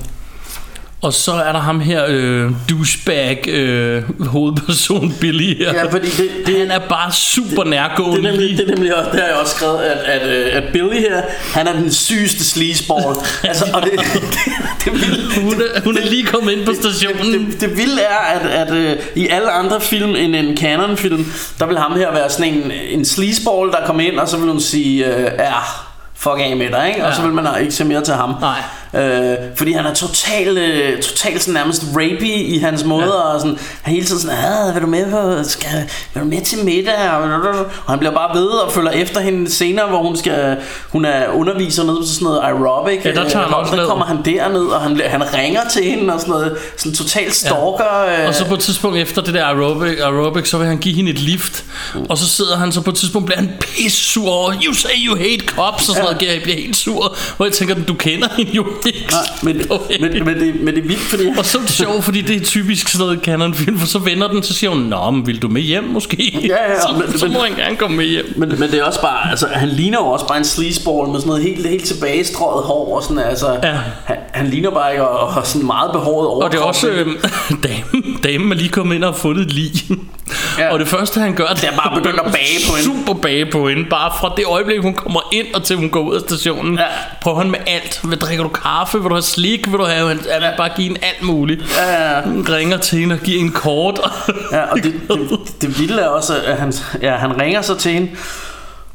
Og så er der ham her, øh, douchebag, øh, hovedperson Billy her. Ja, fordi det, det, Han er bare super det, nærgående. er nemlig, det er nemlig også, det har jeg også skrevet, at, at, øh, at Billy her, han er den sygeste sleazeball. altså, og det, det, det, vilde, Hun er, hun er lige kommet ind på stationen. det, det vilde er, at, at øh, i alle andre film end en canon-film, der vil ham her være sådan en, en sleazeball, der kommer ind, og så vil hun sige, øh, ja, fuck af med dig, ikke? Og Ja. så vil man ikke se mere til ham. Nej. Øh, fordi han er totalt øh, total sådan nærmest rapey i hans måde ja. og sådan, han hele tiden sådan, ah, vil du med på, skal, vil du med til middag og, og han bliver bare ved og følger efter hende senere hvor hun skal hun er underviser nede på sådan noget aerobic Ja, der tager han øh, også der ned. kommer han derned og han, han ringer til hende og sådan noget sådan totalt stalker øh, Og så på et tidspunkt efter det der aerobic, aerobic så vil han give hende et lift. Og så sidder han så på et tidspunkt, bliver han pisse sur over, you say you hate cops, og sådan noget, jeg bliver helt sur. Hvor jeg tænker, du kender hende jo ikke. nej, men, men, men, det, men det er vildt fordi Og så er det sjovt, fordi det er typisk sådan noget canonfilm, for så vender den, så siger hun, Nå, men vil du med hjem måske? Ja, ja, så, men- så men- må han gerne komme med hjem. Men, men det er også bare, altså han ligner jo også bare en sleazeball med sådan noget helt, helt tilbagestrøget hår og sådan, altså Ja. han, han ligner bare ikke og, og sådan meget behåret over. Og det er også øh, damen, damen er lige kommet ind og har fundet et lig. Ja. Ja. Og det første han gør, det er bare begyndt at bage på hende. Super bage på hende. Bare fra det øjeblik, hun kommer ind og til hun går ud af stationen. Ja. Prøver han med alt. Hvad drikker du kaffe? Vil du have slik? Vil du have... Han vil bare give hende alt muligt. Ja, ja. Han ringer til hende og giver en kort. Ja, og det, det, det vilde er også, at han, ja, han ringer så til hende,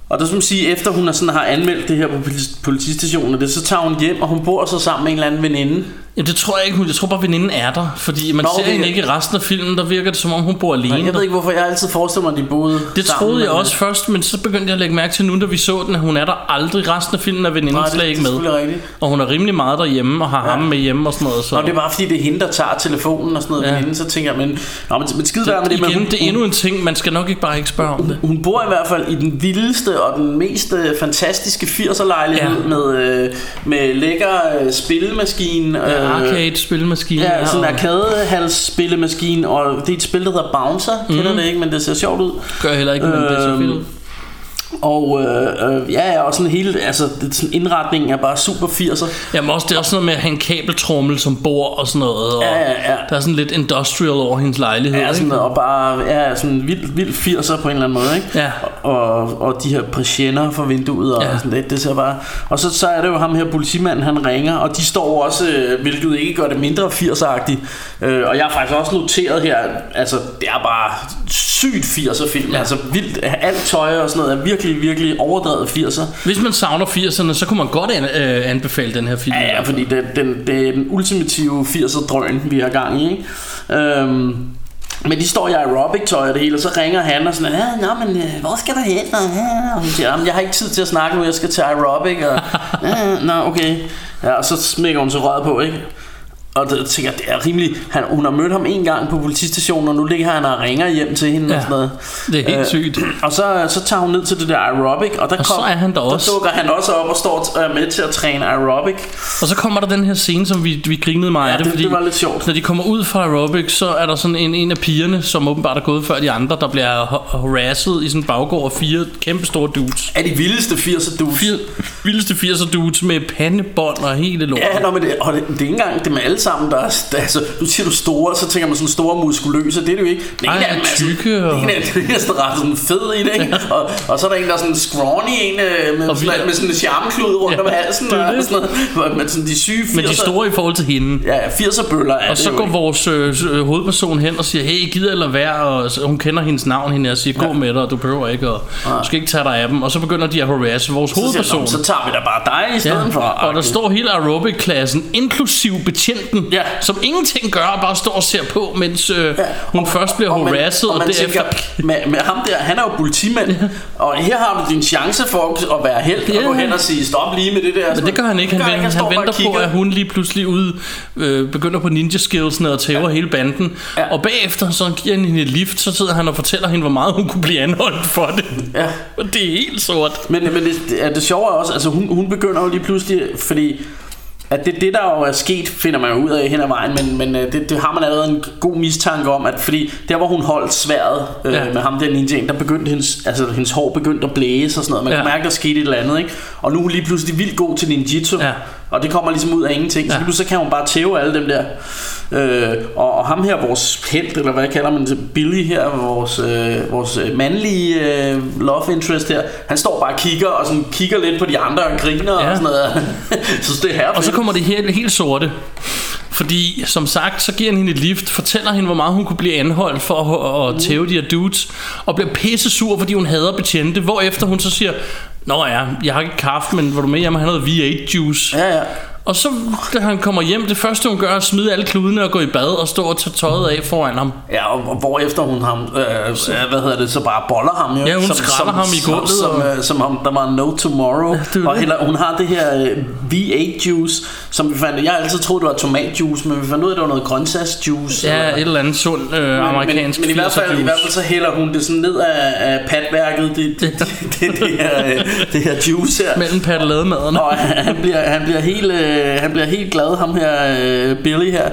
og det skal man sige, efter hun er sådan, har anmeldt det her på politi- politistationen, det, så tager hun hjem, og hun bor så sammen med en eller anden veninde. Jamen, det tror jeg ikke. hun- Jeg tror bare, veninden er der. Fordi man Nå, ser okay. hende ikke i resten af filmen. Der virker det, som om hun bor alene. Jeg ved ikke, hvorfor jeg altid forestiller mig, at de boede Det sammen, troede jeg men- også først, men så begyndte jeg at lægge mærke til nu, da vi så den, at hun er der aldrig. Resten af filmen er veninden Nej, det, slet det ikke er med. rigtigt. Og hun er rimelig meget derhjemme og har ja. ham med hjemme og sådan noget. Så. Nå, det er bare fordi, det er hende, der tager telefonen og sådan noget, Ja. veninden, så tænker jeg, men, nå, men, men skide være med det, men Igen, hun, det er endnu en ting, man skal nok ikke bare ikke spørge om det. Hun bor i hvert fald i den vildeste og den mest øh, fantastiske 80'er lejlighed Ja. med, øh, med lækker øh, spillemaskine. Ja, øh, arcade spilmaskine. Ja, sådan en og arkadehals spillemaskine, og det er et spil, der hedder Bouncer. Mm. Kender det ikke, men det ser sjovt ud. gør heller ikke, men det er så Øhm, fedt ud. Og øh, øh, ja, og sådan hele, altså det, sådan indretningen er bare super 80'er. Jamen også, det er også noget med at have en kabeltrommel som bor og sådan noget. Og Ja, ja, ja. Der er sådan lidt industrial over hendes lejlighed. Ja, sådan, ikke? og bare ja, sådan vildt, vildt 80'er på en eller anden måde, ikke? Ja. Og, og de her præsiener for vinduet og Ja. sådan det, det ser bare... Og så, så er det jo ham her politimanden, han ringer, og de står også, øh, hvilket ikke gør det mindre 80'er-agtigt. Øh, og jeg har faktisk også noteret her, altså det er bare sygt 80'er film. Ja. Altså vildt, alt tøj og sådan noget er virkelig, virkelig overdrevet 80'er. Hvis man savner 80'erne, så kunne man godt an, øh, anbefale den her film. Ja, ja, fordi det, den, det er den ultimative 80'er drøn, vi har gang i, ikke? Øhm, men de står i aerobic tøj og det hele, og så ringer han og sådan, ja, nå, men øh, hvor skal du hen? Og, hun siger, "Jamen, jeg har ikke tid til at snakke nu, jeg skal til aerobic, og nå, okay. Ja, og så smækker hun så røret på, ikke? Og det, tænker jeg, det er rimelig... Han, hun har mødt ham en gang på politistationen, og nu ligger han og ringer hjem til hende Ja, og sådan noget. det er helt sygt. Og så, så tager hun ned til det der aerobic, og der, Og så kom, er han der der også. dukker han også op og står og er med til at træne aerobic. Og så kommer der den her scene, som vi, vi grinede meget af det, det- fordi det var lidt sjovt. når de kommer ud fra aerobic, så er der sådan en, en af pigerne, som åbenbart er gået før de andre, der bliver ha- harasset i sådan en baggård af fire kæmpe store dudes. Er de vildeste 80'er dudes. Fire, vildeste 80'er dudes med pandebånd og hele lortet. Ja, nå, men det, og det, det er ikke engang dem alle sammen, der er, altså, nu siger du store, så tænker man sådan store muskuløse, det er det jo ikke. Det Ej, en af dem tykke og- sådan, det er en af dem er sådan ret sådan fed i det, ikke? Og, og så er der en, der er sådan scrawny en øh, med, Og sådan, med sådan en charmeklud rundt Ja, om halsen, det er og det. sådan noget, med sådan de syge 80'er. Men de store i forhold til hende. Ja, 80'er bøller er Og så går ikke. vores øh, øh, hovedperson hen og siger, hey, gider eller være, og så, hun kender hendes navn, hende og siger, gå med dig, du behøver ikke, og du skal ikke tage dig af dem. Og så begynder de at harasse vores så, siger, hovedperson. "Nå, så tager vi da bare dig i stedet Ja, for. og der står hele aerobic-klassen, inklusiv betjenten, Ja. som ingenting gør, og bare står og ser på, mens øh, hun først bliver man- harasset, og, man derefter... tænker, med, med ham der, han er jo politimand, og her har du din chance for at være held, Ja. og gå hen og sige, stop lige med det der. Men det gør han ikke. Han, gør han, han, bare venter og på, at hun lige pludselig ud øh, begynder på ninja skillsene og tæver ja. hele banden. Ja. Ja. Og bagefter så giver han hende et lift, så sidder han og fortæller hende, hvor meget hun kunne blive anholdt for det. Ja. Og det er helt sort. Men, men det, er det sjove er også, altså hun, hun begynder jo lige pludselig, fordi at det, det der jo er sket, finder man jo ud af hen ad vejen, men, men øh, det, det har man allerede en god mistanke om, at fordi der hvor hun holdt sværet øh, Ja. med ham der ninjaen, der begyndte hendes, altså hendes hår begyndte at blæse og sådan noget, man ja. kunne mærke, der skete et eller andet, ikke? Og nu er hun lige pludselig vildt god til ninjitsu, Ja. Og det kommer ligesom ud af ingenting. Ja. Så lige så kan hun bare tæve alle dem der. Øh, og, og ham her, vores held, eller hvad jeg kalder man det, Billy her, vores, øh, vores mandlige øh, love interest her, han står bare og kigger, og sådan kigger lidt på de andre og griner ja. Og sådan noget. så det er her Og så kommer det helt, helt sorte. Fordi som sagt, så giver han hende et lift, fortæller hende, hvor meget hun kunne blive anholdt for at, at tæve de her dudes, og bliver pisse sur, fordi hun hader betjente, hvorefter hun så siger, Nå ja, jeg har ikke kaffe, men var du med hjemme, og have noget V8 juice? Ja, ja. Og så, da han kommer hjem, det første hun gør, er at smide alle kludene og gå i bad og stå og tage tøjet af foran ham. Ja, og, og hvor efter hun ham, øh, hvad hedder det, så bare boller ham jo. Ja, hun skræller ham i gulvet Som, som, og- øh, som om der var no tomorrow. det jo og heller, hun har det her øh, V8 juice, som vi fandt, jeg har altid troet, det var tomatjuice, men vi fandt ud af, at det var noget grøntsagsjuice. Ja, eller- et eller andet sund øh, men, amerikansk men, men i hvert fald, i hvert fald så hælder hun det sådan ned af, af patværket, det, det, det, det, det, her, øh, det her juice her. mellem patteladmaderne. Og han bliver, han bliver, helt, øh, han bliver helt glad, ham her, øh, Billy her.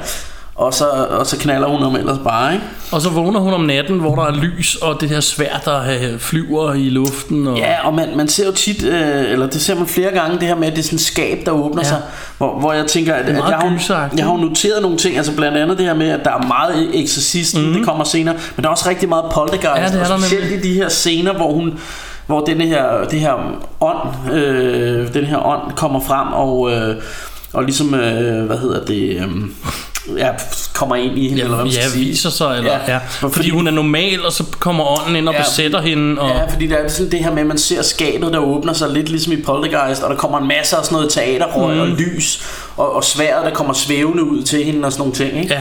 Og så, og så knaller hun ham ellers bare, ikke? Og så vågner hun om natten, hvor der er lys, og det her svær, der øh, flyver i luften. Og... Ja, og man, man ser jo tit, øh, eller det ser man flere gange, det her med, at det er sådan et skab, der åbner ja. Sig. Hvor, hvor jeg tænker, at, at jeg, har, jeg har noteret nogle ting, altså blandt andet det her med, at der er meget eksorcisten, mm. det kommer senere, men der er også rigtig meget poltergeist. Ja, det er der og specielt i de her scener, hvor hun hvor denne her, det her ånd, øh, den her ånd kommer frem og, øh, og ligesom, øh, hvad hedder det, øh, ja, kommer ind i hende, Ja, eller hvad man skal ja sige. viser sig, eller, Ja, ja, fordi- Fordi hun er normal, og så kommer ånden ind og Ja, besætter hende. Og, Ja, fordi der er sådan det her med, at man ser skabet, der åbner sig lidt ligesom i Poltergeist, og der kommer en masse af sådan noget teaterrøg mm. og lys, og, og sværet, der kommer svævende ud til hende og sådan nogle ting, ikke? ja.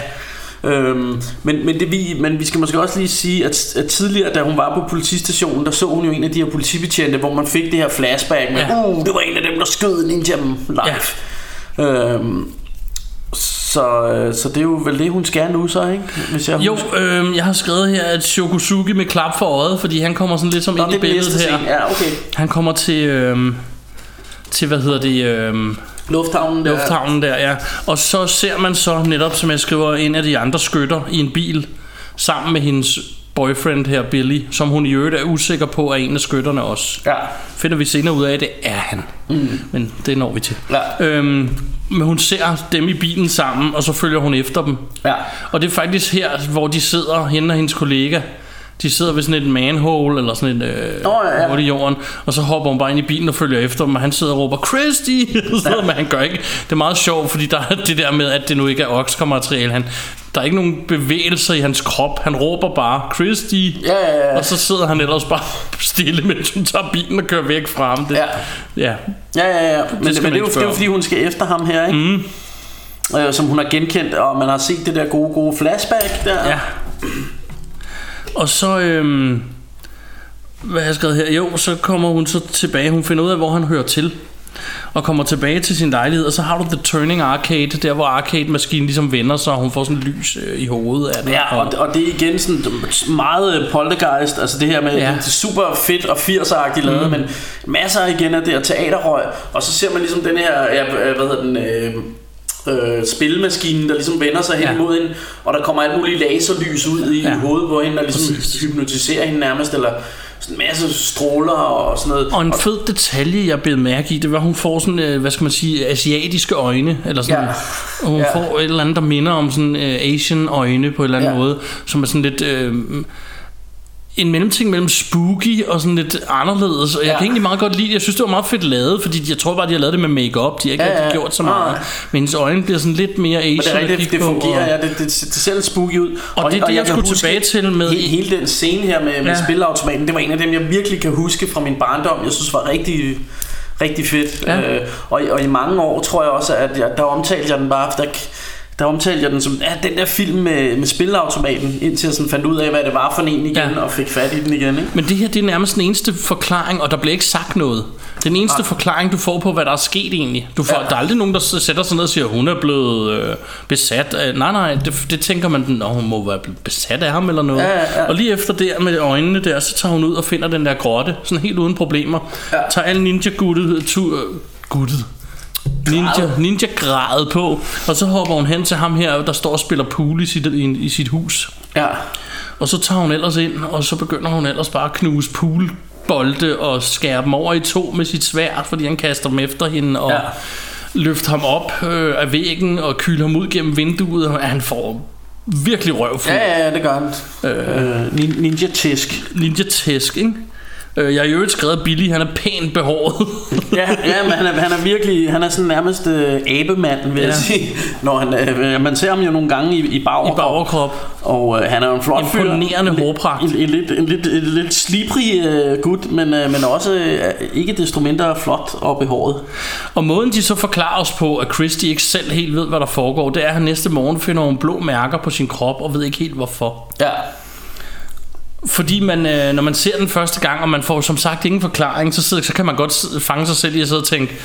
Øhm, men, men, det vi, men vi skal måske også lige sige, at, at tidligere, da hun var på politistationen, der så hun jo en af de her politibetjente, hvor man fik det her flashback med. Ja. uh, det var en af dem, der skød Ninja live. Ja. Øhm, så, øh, så det er jo vel det, hun skal nu så, ikke? Hvis jeg Jo, husker. øh, jeg har skrevet her, at Shokosugi med klap for øjet, fordi han kommer sådan lidt som Nå, ind i billedet her. scene. Ja, okay. Han kommer til, øh, til hvad hedder det, øh, Lufthavnen der. lufthavnen der, ja. Og så ser man så netop, som jeg skriver, en af de andre skytter i en bil, sammen med hendes boyfriend her, Billy, som hun i øvrigt er usikker på, er en af skytterne også. Ja. Finder vi senere ud af, at det er han. Mm. Men det når vi til. Ja. Øhm, men hun ser dem i bilen sammen, og så følger hun efter dem. Ja. Og det er faktisk her, hvor de sidder, hende og hendes kollega. De sidder ved sådan et manhole, eller sådan et øh, Nå, ja, ja. i jorden. Og så hopper hun bare ind i bilen og følger efter dem, og han sidder og råber, Christy! ja. men han gør ikke. Det er meget sjovt, fordi der er det der med, at det nu ikke er Oxcar-materiale. Han, der er ikke nogen bevægelser i hans krop. Han råber bare, Christy! Ja, ja, ja. Og så sidder han ellers bare stille, mens hun tager bilen og kører væk fra ham. Det, Ja. ja. Ja, ja, ja. Men, skal men det, er jo, det er jo fordi, hun skal efter ham her, ikke? Mm. Øh, som hun har genkendt, og man har set det der gode, gode flashback der. Ja. Og så, øhm, hvad har jeg skrevet her? Jo, så kommer hun så tilbage. Hun finder ud af, hvor han hører til. Og kommer tilbage til sin lejlighed, og så har du The Turning Arcade, der hvor arcade-maskinen ligesom vender sig, og hun får sådan lys øh, i hovedet af den. Ja, og, og det er igen sådan meget poltergeist, altså det her med, ja. Det er super fedt og 80'er-agtigt lavet, mm. men masser igen af det her teaterrøg, og så ser man ligesom den her, ja, øh, hvad hedder den, øh, øh, spilmaskinen, der ligesom vender sig hen Ja. imod hende, og der kommer alt muligt laserlys ud i ja. Hovedet på hende, der ligesom Præcis. hypnotiserer hende nærmest, eller sådan en masse stråler og sådan noget. Og en fed detalje, jeg blev mærke i, det var, at hun får sådan, øh, hvad skal man sige, asiatiske øjne, eller sådan, Ja. og hun Ja. får et eller andet, der minder om sådan øh, Asian øjne på en eller anden Ja. måde, som er sådan lidt... Øh, en mellemting mellem spooky og sådan lidt anderledes. Og jeg Ja. kan egentlig meget godt lide det. Jeg synes, det var meget fedt lavet, fordi jeg tror bare, de har lavet det med makeup. De har ikke Ja, ja, gjort så meget. Men hendes øjne bliver sådan lidt mere Asian Men det er rigtigt, det på, fungerer, og- ja, det, det, det ser lidt spooky ud. Og det er det, jeg kan skulle tilbage til med- Hele, hele den scene her med, med Ja. spilautomaten, det var en af dem, jeg virkelig kan huske fra min barndom. Jeg synes var rigtig, rigtig fedt. Ja. Øh, og, og i mange år tror jeg også, at jeg, der omtalte jeg den bare, der, der omtalte jeg den som, ja, den der film med, med spilautomaten, indtil jeg sådan fandt ud af, hvad det var for en igen, Ja. og fik fat i den igen. Ikke? Men det her, det er nærmest den eneste forklaring, og der bliver ikke sagt noget. Den eneste Nej. forklaring, du får på, hvad der er sket egentlig. Du får, Ja. Der er aldrig nogen, der sætter sig ned og siger, hun er blevet øh, besat af... Nej, nej, det, det tænker man, Nå, hun må være blevet besat af ham eller noget. Ja, ja, ja. Og lige efter der med øjnene der, så tager hun ud og finder den der grotte, sådan helt uden problemer. Ja. Tager alle ninja-guttet... Tu, øh, guttet. Ninja, ninja grædet på Og så hopper hun hen til ham her Der står og spiller pool i sit, i, i sit hus Ja. og så tager hun ellers ind, og så begynder hun ellers bare at knuse poolbolde og skære dem over i to med sit sværd, fordi han kaster dem efter hende. Og, løfte ham op øh, af væggen og kyle ham ud gennem vinduet, og han får virkelig røvfuld. Ja, ja, det gør han. Øh, nin- ninja tisk. Ninja Tæsk, ikke? Øh, jeg har i øvrigt skrevet Billy, han er pænt behåret. Ja, ja men han er, han er virkelig, han er sådan nærmest øh, abemand, vil ja. jeg sige. Når han, øh, man ser ham jo nogle gange i, i bagoverkrop. I bagoverkrop. Og øh, han er jo en flot fyr. Imponerende hårpragt. En, en, lidt, en, lidt, en lidt slibrig øh, gut, men, øh, men også øh, ikke desto mindre flot og behåret. Og måden de så forklarer os på, at Christy ikke selv helt ved, hvad der foregår, det er, at han næste morgen finder nogle blå mærker på sin krop, og ved ikke helt hvorfor. Ja. Fordi man, øh, når man ser den første gang, og man får som sagt ingen forklaring, så, sidder, så kan man godt fange sig selv i at sidde og tænke,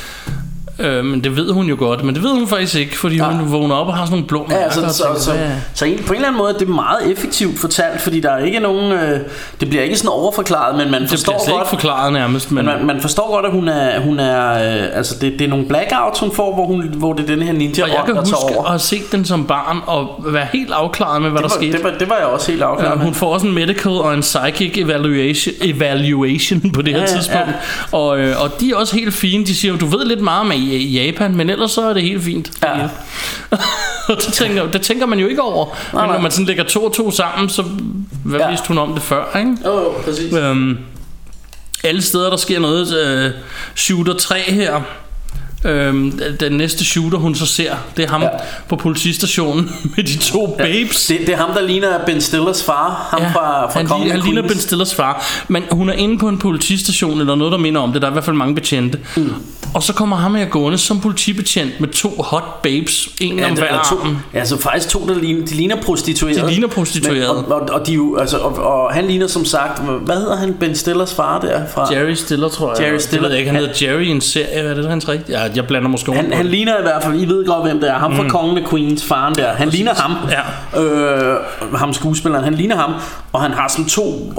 øh, men det ved hun jo godt, men det ved hun faktisk ikke, fordi Ja. hun vågner op og har sådan nogle blå mærker. Ja, så, og så, tænker, så, hvad- så en, på en eller anden måde er det meget effektivt fortalt, fordi der er ikke nogen, øh, det bliver ikke sådan overforklaret, men man det forstår slet ikke godt, forklaret nærmest, men, man, man forstår godt, at hun er, hun er øh, altså det, det er nogle blackouts, hun får, hvor, hun, hvor det er den her ninja og jeg kan der huske over. at have set den som barn og være helt afklaret med, hvad det, der var, skete. det, var, det var jeg også helt afklaret Ja, med. hun får også en medical og en psychic evaluation, evaluation på det her Ja, ja, tidspunkt. Og, øh, og de er også helt fine. De siger du ved lidt meget om i Japan, men ellers så er det helt fint. Ja. det tænker, det tænker man jo ikke over. men nej. når man sådan lægger to og to sammen, så hvad Ja. vidste hun om det før, ikke? Jo, jo, præcis. Øhm, alle steder, der sker noget. Øh, shooter 3 her. Øhm, den næste shooter, hun så ser, det er ham ja. Ja. på politistationen med de to babes. Det, det er ham, der ligner Ben Stillers far. Ham ja, fra, fra han, Kongen han ligner Ben. Stillers far Men hun er inde på en politistation Eller noget der minder om det Der er i hvert fald mange betjente mm. Og så kommer ham her gående som politibetjent Med to hot babes En Ja, om hver er to, arm ja, altså faktisk to, der ligner, de ligner prostituerede. De ligner prostituerede. Men, og, og, og, de altså, og, og, han ligner som sagt, hvad hedder han, Ben Stillers far der? Fra, Jerry Stiller tror jeg Jerry Stiller. Det ved jeg ikke Han hedder Jerry i en serie Hvad er det hans rigtigt? Ja, jeg blander måske Han, han ligner i hvert fald, I ved godt hvem det er. Ham fra mm. Kongen af Queens, faren der. Han ligner ham. Ja. øh, Ham skuespilleren, han ligner ham. Og han har sådan to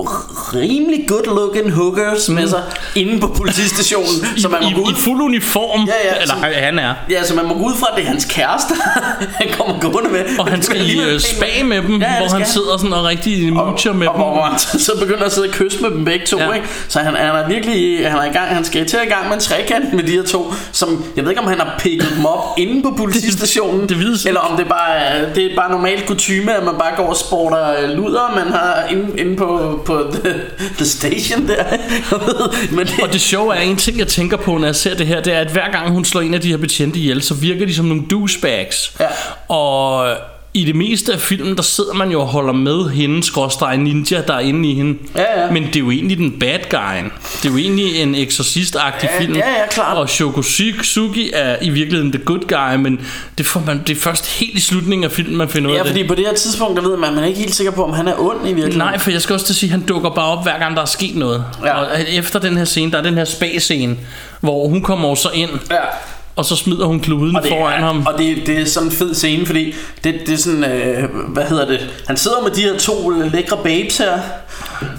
rimelig good looking hookers med sig Inde på politistationen I, Så man må gå i, ud I fuld uniform. Ja, ja, Eller som- han- er. Ja, så man må gå ud fra, at det er hans kæreste Han kommer gående med. Og han skal i øh, en spag med dem Ja, ja, Hvor han skal sidder sådan og rigtig mucher med og, dem. og hvor han så begynder at sidde og kysse med dem begge to, ja. ikke? Så han, han er virkelig, han er i gang, han skal til i gang med en trekant med de her to, som, jeg ved ikke om han har picket dem op inde på politistationen, Det- det vides eller om det bare det er bare normalt kutume, at man bare går og sporter luder, man har inde, inde på, på the, the station der. Men det, Og det sjove er, en ting jeg tænker på, når jeg ser det her, det er, at hver gang hun slår en af de her betjente ihjel, så virker de som nogle douchebags. Ja. Og i det meste af filmen, der sidder man jo og holder med hende, skråstreg ninja, der er inde i hende. Ja, ja. Men det er jo egentlig den bad guy. Det er jo egentlig en exorcist-agtig Ja, film. ja, ja, klart. Og Shokosuki er i virkeligheden the good guy, men det, får man, det er først helt i slutningen af filmen, man finder ud ja, af det. fordi på det her tidspunkt, der ved man, man er ikke helt sikker på, om han er ond i virkeligheden. Nej, for jeg skal også til at sige, at han dukker bare op, hver gang der er sket noget. Ja. Og efter den her scene, der er den her spa-scene, hvor hun kommer så ind, Ja. Og så smider hun kluden Og det, foran er, ham. Og det, det er sådan en fed scene, fordi det, det er sådan, øh, hvad hedder det, han sidder med de her to lækre babes her,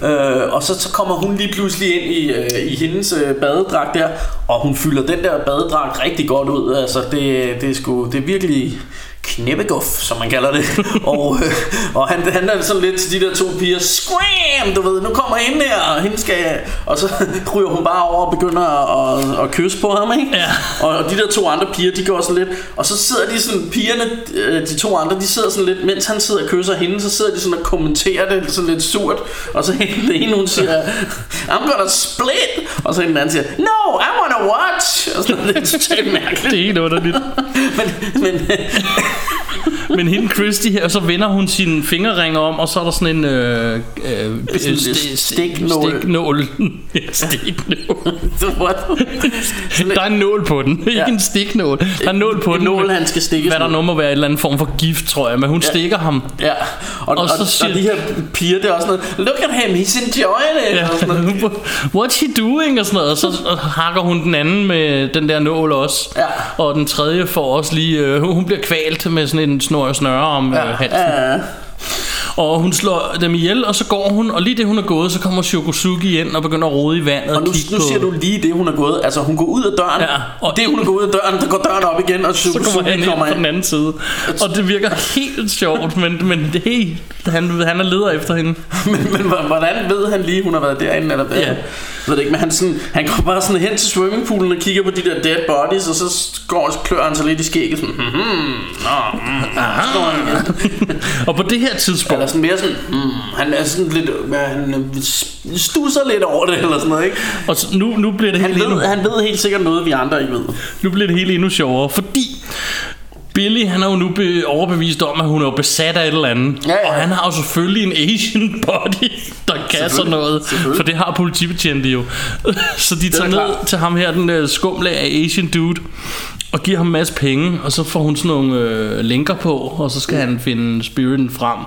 øh, og så, så kommer hun lige pludselig ind i, øh, i hendes øh, badedragt der, og hun fylder den der badedragt rigtig godt ud, altså det, det er sgu, det er virkelig knæppeguf, som man kalder det. og, øh, og han, han er sådan lidt til de der to piger, scram, du ved, nu kommer ind her, og hende skal, og så ryger hun bare over og begynder at, at, kysse på ham, ikke? Ja. Og, og de der to andre piger, de går sådan lidt Og så sidder de sådan, pigerne, øh, de to andre De sidder sådan lidt, mens han sidder og kysser hende Så sidder de sådan og kommenterer det sådan lidt surt Og så hende, den ene hun siger I'm gonna split Og så den anden siger No, I wanna watch Og sådan, det er totalt mærkeligt Det er helt underligt. Men, men men hende Christy her, så vender hun sine fingerringer om, og så er der sådan en øh, øh, Sådan sti- stiknål. stiknål. ja, stiknål. Der er en nål på den, ikke Ja. en stiknål. Der er en nål på En den. nål, han skal stikkes Hvad der nu må være en eller anden form for gift, tror jeg. Men hun stikker ham. Ja, og, og, Og så siger- og de her piger, det er også noget Look at him, he's enjoying it Ja. og sådan noget. What's he doing? Og sådan noget. Og så hakker hun den anden med den der nål også. Ja. Og den tredje får også lige... Øh, hun hun bliver kvalt med sådan en snor snøre om ja. Ja, øh, halsen. ja, ja. Og hun slår dem ihjel, og så går hun, og lige det hun er gået, så kommer Shokosugi ind og begynder at rode i vandet Og nu, kigge nu på... siger du lige det, hun er gået. Altså, hun går ud af døren. Ja, og- og det, hun er gået ud af døren, der går døren op igen, og så kommer han ind kommer på den ind. anden side. Og det virker helt sjovt, men, men det helt, han, han er leder efter hende. men, men hvordan ved han lige, hun har været derinde? Eller hvad? Ja. Jeg ved det ikke, men han, sådan, han går bare sådan hen til swimmingpoolen og kigger på de der dead bodies, og så går og klør han sig lidt i skægget. Sådan, hmm, nå, mm. Og på det her tidspunkt, Eller sådan mere sådan, mm, han er sådan lidt, ja, han øh, stusser lidt over det, eller sådan noget, ikke? og så nu, nu bliver det Han helt endnu, ved, han ved helt sikkert noget, vi andre ikke ved. nu bliver det hele endnu sjovere, fordi Billy, han er jo nu be- overbevist om, at hun er jo besat af et eller andet. Ja, ja. Og han har jo selvfølgelig en Asian body, der kan sådan noget. For det har politibetjente jo. så de tager er ned klart. til ham her, den uh, skumle af Asian dude, og giver ham en masse penge, og så får hun sådan nogle øh, linker på, og så skal han finde spiriten frem.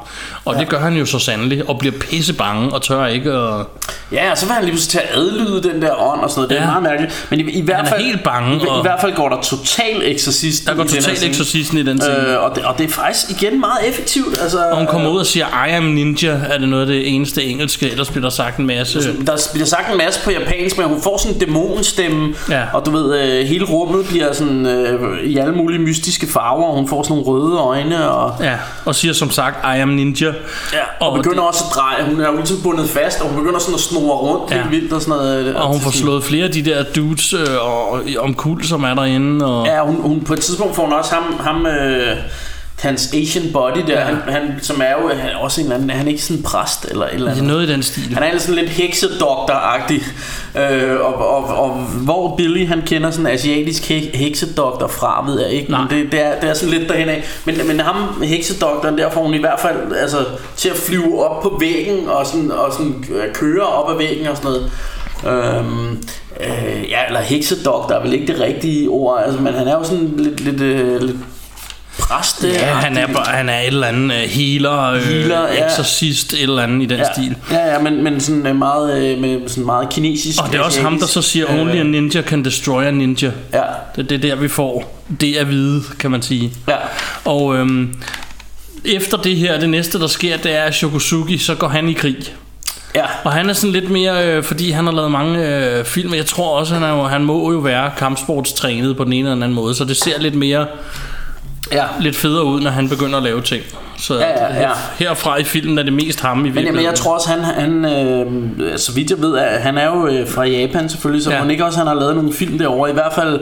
Og ja. det gør han jo så sandelig, og bliver pisse bange, og tør ikke at... Ja, og så vil han lige pludselig til at adlyde den der ånd og sådan noget. Det er meget mærkeligt. Men i, i hvert Han er fald, helt bange, I, i og- hvert fald går der total eksorcist Der går i scene. eksorcisten i den scene. Øh, og, det, og det er faktisk igen meget effektivt. Altså, Og hun kommer ud og siger, I am ninja, er det noget af det eneste engelske, ellers bliver der sagt en masse... Der bliver sagt en masse på japansk, men hun får sådan en dæmonstemme, Ja. og du ved, øh, hele rummet bliver sådan øh, i alle mulige mystiske farver, og hun får sådan nogle røde øjne, og, Ja, og siger som sagt, I am ninja. ja, og, og begynder også at dreje. Hun er jo ligesom bundet fast, og hun begynder sådan at snurre rundt Ja. helt vildt og sådan noget. øh, Og hun får slået flere af de der dudes øh, og, om kul, som er derinde. Og, Ja, hun, hun, på et tidspunkt får hun også ham, ham øh, hans Asian body der, ja. han, han, som er jo han er også en eller anden, er han ikke sådan en præst eller et eller det er andet? noget i den stil. Han er sådan lidt heksedoktor-agtig, øh, og, og, og, hvor Billy han kender sådan en asiatisk he- heksedoktor fra, ved jeg ikke, Nej. men det, det, er, det er sådan lidt derhen af. Men, men ham, heksedoktoren, der får hun i hvert fald altså, til at flyve op på væggen og, sådan, og sådan, øh, køre op ad væggen og sådan noget. Øhm, øh, ja, eller heksedoktor er vel ikke det rigtige ord, altså, men han er jo sådan lidt, lidt, øh, lidt præst. Ja, han er, han er et eller andet healer, uh, Healer, ja. exorcist, et eller andet i den ja, stil. Ja, ja, men, men sådan øh, meget, øh, med sådan meget kinesisk. Og det er også ham, der så siger, only a øh, ninja can destroy a ninja. Ja, Det, det er der, vi får det at vide, kan man sige. ja. Og øhm, efter det her, det næste, der sker, det er, at Shokosugi, så går han i krig. Ja, Og han er sådan lidt mere, øh, fordi han har lavet mange øh, film. Jeg tror også, han, er jo, han må jo være kampsportstrænet på den ene eller den anden måde. Så det ser lidt mere ja. lidt federe ud, når han begynder at lave ting. Så Ja, ja, ja. her- herfra i filmen er det mest ham i Men, virkeligheden. jamen, jeg tror også, han, han øh, så vidt jeg ved, at han er jo øh, fra Japan selvfølgelig, så Ja. ja. ikke også, han har lavet nogle film derovre. I hvert fald,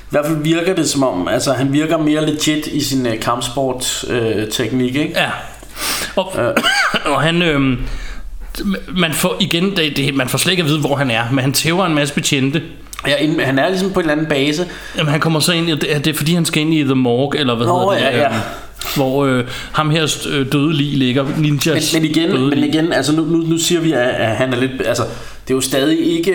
i hvert fald virker det som om, altså han virker mere legit i sin øh, kampsport øh, teknik, ikke? Ja. Og, og han... Øh, man får igen det, det, man får slet ikke at vide hvor han er Men han tæver en masse betjente Ja, han er ligesom på en eller anden base. Jamen han kommer så ind i Det er, det fordi han skal ind i The Morgue Eller hvad Nå, hedder det ja, ja. øhm, Hvor øh, ham her øh, døde lig ligger Ninjas Men, men igen, døde men igen altså nu, nu, nu siger vi, at, at han er lidt... Altså, det er jo stadig ikke...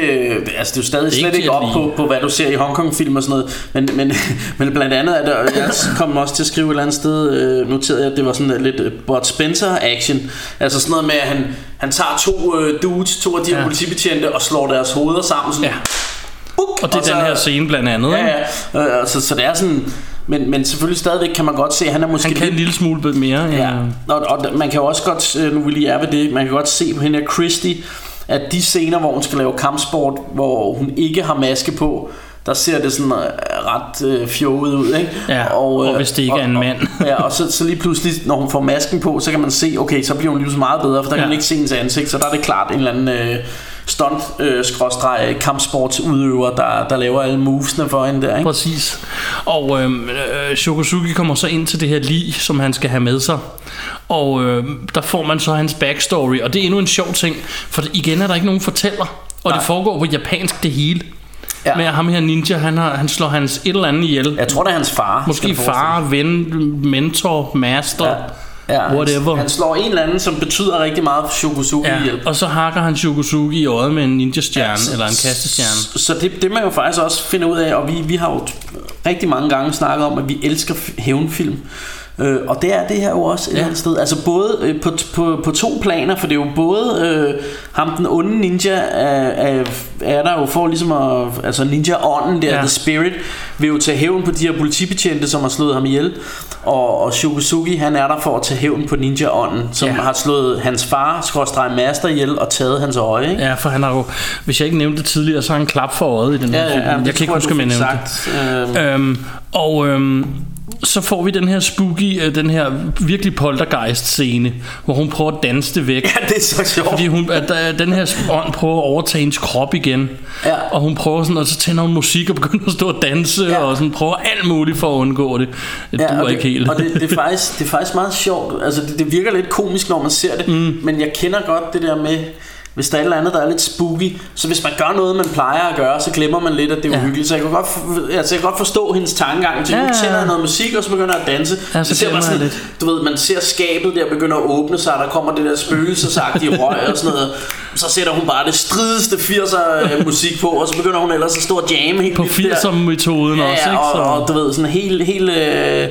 Altså, det er jo stadig ikke slet ikke at op på, på, hvad du ser i Hongkong-film og sådan noget. Men, men, men blandt andet, er der, jeg kom også til at skrive et eller andet sted, øh, noterede jeg, at det var sådan lidt øh, Bud Spencer-action. Altså sådan noget med, at han, han tager to øh, dudes, to af de her Ja. politibetjente, og slår deres hoveder sammen. Sådan, Ja. Buk, Og det er så- den her scene blandt andet Ja, ja. Øh, så, så det er sådan... Men, men selvfølgelig stadigvæk kan man godt se, at han er måske Han kan en lidt lille smule mere Ja, øh, og, og man kan jo også godt, øh, nu vi lige er ved det, man kan godt se på hende her Christy, at de scener, hvor hun skal lave kampsport, hvor hun ikke har maske på, der ser det sådan øh, ret øh, fjollet ud, ikke? Ja, og hvis det ikke er en mand. Og, ja, og så, så lige pludselig, når hun får masken på, så kan man se, okay, så bliver hun lige så meget bedre, for der ja. Ja. kan man ikke se hendes ansigt, så der er det klart en eller anden øh, stunt øh, skråstreg kampsportsudøver, der, der laver alle movesene for hende der, ikke? Præcis. Og øhm, øh, Shokosugi kommer så ind til det her lig, som han skal have med sig. Og øh, der får man så hans backstory. Og det er endnu en sjov ting, for igen er der ikke nogen fortæller. Og Nej. det foregår på japansk det hele. Ja. At ham her ninja, han, har, han slår hans et eller andet ihjel. Jeg tror, det er hans far. Måske far, ven, mentor, master. Ja. Ja, Whatever. Han, han slår en eller anden, som betyder rigtig meget for Shokosugi Ja, hjælp. og så hakker han Shokosugi i øjet med en ninja-stjerne, så- ja, eller en kastestjerne. Så, så det, det man jo faktisk også finder ud af, og vi, vi har jo rigtig mange gange snakket om, at vi elsker hævnfilm. Øh, og det er det her jo også et Ja. ja. andet sted. Altså både øh, på, på, på to planer, for det er jo både øh, ham den onde ninja er, er, er der jo for ligesom at, altså ninja-ånden der, Ja. ja. The Spirit, vil jo tage hævn på de her politibetjente, som har slået ham ihjel. Og, og Shukusugi, han er der for at tage hævn på ninja-ånden, som Ja. ja. har slået hans far, skråstreg master ihjel, og taget hans øje. Ikke? Ja, for han har jo, hvis jeg ikke nævnte det tidligere, så har han klap for øjet i den her film. det jeg kan ikke huske, om jeg nævnte det. Øhm, Øhm, og øhm, så får vi den her spooky, øh, den her virkelig poltergeist-scene, hvor hun prøver at danse det væk. ja, det er så sjovt. Fordi hun, at der, den her ånd prøver at overtage hendes krop igen. Ja. Og hun prøver sådan, og så tænder hun musik og begynder at stå og danse, Ja. og sådan prøver alt muligt for at undgå det. Det ja, duer og ikke helt. Og det, det, er faktisk, det er faktisk meget sjovt. Altså, det, det virker lidt komisk, når man ser det. Mm. Men jeg kender godt det der med, hvis der er et eller andet, der er lidt spooky, så hvis man gør noget, man plejer at gøre, så glemmer man lidt, at det er Ja. uhyggeligt. Så jeg kan godt, for- altså, jeg kan godt forstå hendes tankegang. Til Ja, ja, ja, nu tænder noget musik, og så begynder jeg at danse. Ja, så Det ser man sådan, lidt. Du ved, man ser skabet der begynder at åbne sig, og der kommer det der spøgelsesagtige røg og sådan noget. Så sætter hun bare det strideste 80'er musik på, og så begynder hun ellers at stå og jamme helt På vildt der. 80'er-metoden Ja, også, ikke? og, Så, og du ved, sådan helt, helt øh,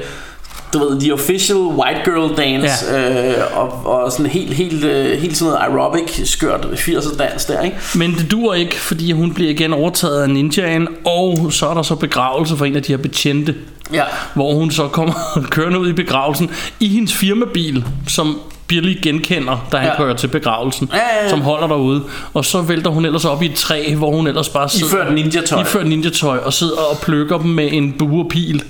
du ved, the official white girl dance, ja. øh, og, og sådan helt, helt, øh, helt sådan noget aerobic skørt 80'er dans der, ikke? Men det dur ikke, fordi hun bliver igen overtaget af ninjaen, og så er der så begravelse for en af de her betjente, Ja. hvor hun så kommer kørende ud i begravelsen i hendes firmabil, som Billy genkender, da han ja. Kører til begravelsen, Ja, ja, ja. som holder derude. Og så vælter hun ellers op i et træ, hvor hun ellers bare sidder... Iført ninja-tøj. Iført ninja-tøj, og sidder og plukker dem med en bue og pil.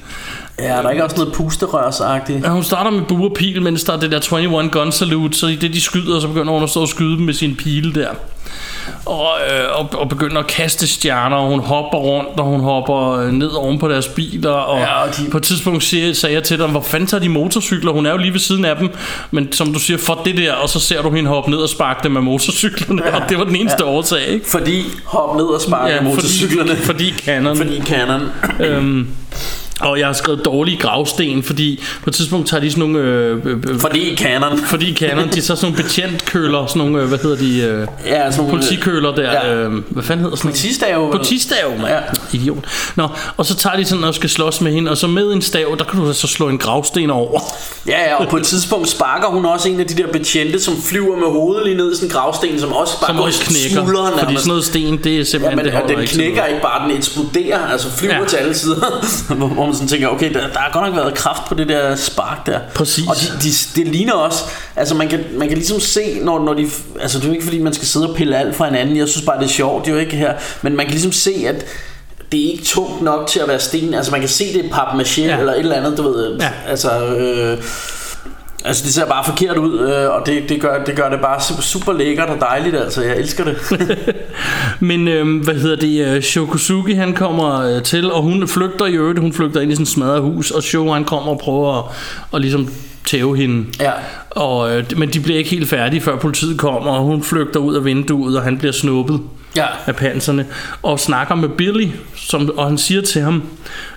Ja, der er ikke også noget pusterørsagtigt. Ja, hun starter med bue og pil, mens der er det der 21 gun salute, så i det de skyder, så begynder hun at stå og skyde dem med sin pile der. Og, øh, og, og begynder at kaste stjerner, og hun hopper rundt, og hun hopper øh, ned oven på deres biler. Og, Ja, og de- på et tidspunkt siger, sagde jeg til dem, hvor fanden tager de motorcykler? Hun er jo lige ved siden af dem. Men som du siger, for det der, og så ser du hende hoppe ned og sparke dem med motorcyklerne. Ja, og det var den eneste ja. årsag, ikke? Fordi hop ned og sparke ja, motorcyklerne. fordi, fordi canon. Fordi canon. Øhm, og jeg har skrevet dårlige gravsten, fordi på et tidspunkt tager de sådan nogle... Øh, øh, øh, Fordi canon. fordi Canon, de så sådan nogle betjentkøler, sådan nogle, øh, hvad hedder de, øh, Ja, sådan nogle, politikøler der, Ja. øh, hvad fanden hedder sådan Politistav. Politistav, mand. Ja. Ja. Idiot. Nå, og så tager de sådan og skal slås med hende, og så med en stav, der kan du så slå en gravsten over. Ja, ja, og på et tidspunkt sparker hun også en af de der betjente, som flyver med hovedet lige ned i sådan en gravsten, som også bare Som også knækker. smuldrer Fordi sådan noget sten, det er Ja, simpelthen, men, det og den knækker ikke bare, den eksploderer, altså flyver Ja. ja. til alle sider, hvor, man sådan tænker, okay, der, der har godt nok været kraft på det der spark der. Præcis. Og de, de, det ligner også, altså man kan, man kan ligesom se, når, når de, altså det er jo ikke fordi, man skal sidde og pille alt fra hinanden, jeg synes bare, det er sjovt, det er jo ikke her, men man kan ligesom se, at det er ikke tungt nok til at være sten, altså man kan se, det er papmaché Ja. eller et eller andet, du ved, ja. altså... Øh, Altså det ser bare forkert ud øh, Og det, det, gør, det gør det bare super, super lækkert og dejligt Altså. Jeg elsker det. Men øh, hvad hedder det, øh, Shokusugi han kommer øh, til, og hun flygter i øvrigt, hun flygter ind i sådan et smadret hus, og Sho han kommer og prøver at, og ligesom tæve hende. Ja. Og, øh, men de bliver ikke helt færdige, før politiet kommer, og hun flygter ud af vinduet, og han bliver snuppet Ja. af panserne, og snakker med Billy, som, og han siger til ham,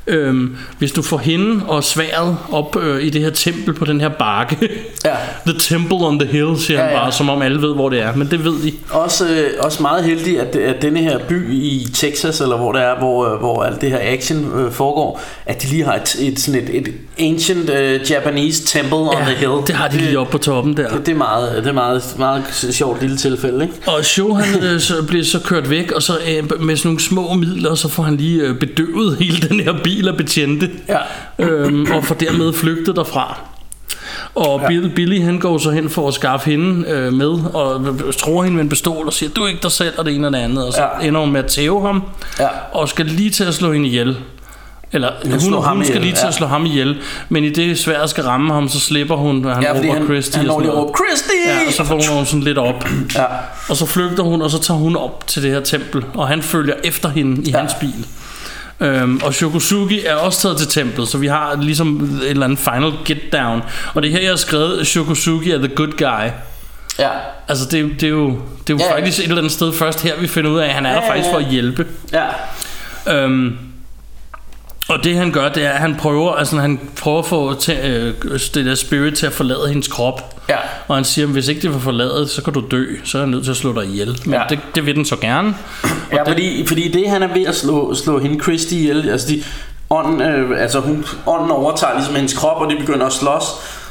øhm, hvis du får hende og sværet op øh, i det her tempel på den her bakke, Ja. the temple on the hill, siger ja, Ja, han ja. bare, som om alle ved, hvor det er, men det ved de. Også, øh, også meget heldig, at, at denne her by i Texas, eller hvor det er, hvor, øh, hvor alt det her action øh, foregår, at de lige har et, et, sådan et, et ancient uh, Japanese temple on the hill. det har de lige oppe på toppen der. Det, det er meget, det er meget, meget sjovt lille tilfælde, ikke? Og Show han øh, så bliver så kørt væk, og så øh, med sådan nogle små midler, så får han lige øh, bedøvet hele den her bil af betjente, Ja. øhm, og får dermed flygtet derfra. Og ja. Billy han går så hen for at skaffe hende øh, med, og tror hende med en pistol og siger, du er ikke dig selv, og det ene og det andet. Og så ja. Ender hun med at tæve ham, Ja. og skal lige til at slå hende ihjel. Eller hun, slår hun, ham hun skal ihjel, lige til ja. at slå ham ihjel, men i det sværet skal ramme ham, så slipper hun, og han Ja, råber han, Christy han og når lige noget. råbe, Christy! Ja, og så får hun sådan lidt op. Ja. Og så flygter hun, og så tager hun op til det her tempel, og han følger efter hende i. Ja. hans bil. Øhm, og Shokusugi er også taget til templet, så vi har ligesom et eller andet final get down. Og det er her, jeg har skrevet, Shokusugi er the good guy. ja. Altså, det, det er jo, det er jo Ja, ja. ja. faktisk et eller andet sted først her, vi finder ud af, at han er der Ja, ja, faktisk ja. for at hjælpe. ja. Øhm, og det han gør, det er, at han prøver, altså, han prøver at få til, øh, det der spirit til at forlade hendes krop. Ja. Og han siger, at hvis ikke det var forladet, så kan du dø. Så er jeg nødt til at slå dig ihjel. Men ja. Det, det vil den så gerne. Ja, fordi, fordi det han er ved at slå, slå hende Christy ihjel, altså de, ånden, øh, altså hun, ånden overtager ligesom hendes krop, og de begynder at slås.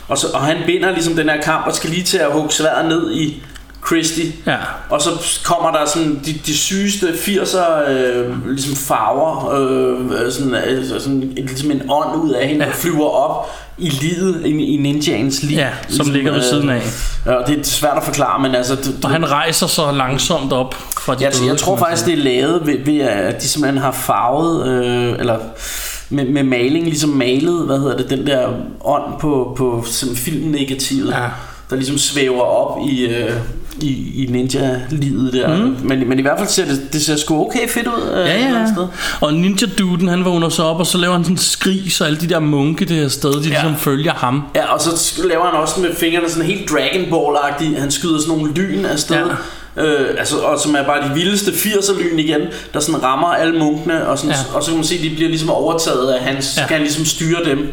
Og, så, og han binder ligesom den her kamp, og skal lige til at hugge sværet ned i Christy. Ja. Og så kommer der sådan de, de sygeste 80'er øh, ligesom farver, øh, øh, sådan, øh, sådan ligesom en ånd ud af hende, Ja. der flyver op i livet, i, i ninjaens liv. Ja, som ligger ved siden af. Ja, det er svært at forklare, men altså... Du, Og han rejser så langsomt op fra de jeg, døde, jeg tror faktisk, det er lavet ved, ved at de simpelthen har farvet, øh, eller med, med maling, ligesom malet, hvad hedder det, den der ånd på, på filmnegativet, Ja. der ligesom svæver op i, øh, i, i ninja-livet der. Mm. Men, men i hvert fald ser det, det ser sgu okay fedt ud. Øh, Ja, ja, sted. Og Ninja Duden, han vågner så op, og så laver han sådan en skrig, så alle de der munke det her sted, de ja. ligesom følger ham. Ja, og så laver han også med fingrene sådan helt Dragon Ball-agtigt. Han skyder sådan nogle lyn afsted. Ja. Øh, altså, og som er bare de vildeste 80'er lyn igen, der sådan rammer alle munkene, og, sådan, Ja. og så kan man se, at de bliver ligesom overtaget af hans, Ja. kan han ligesom styre dem.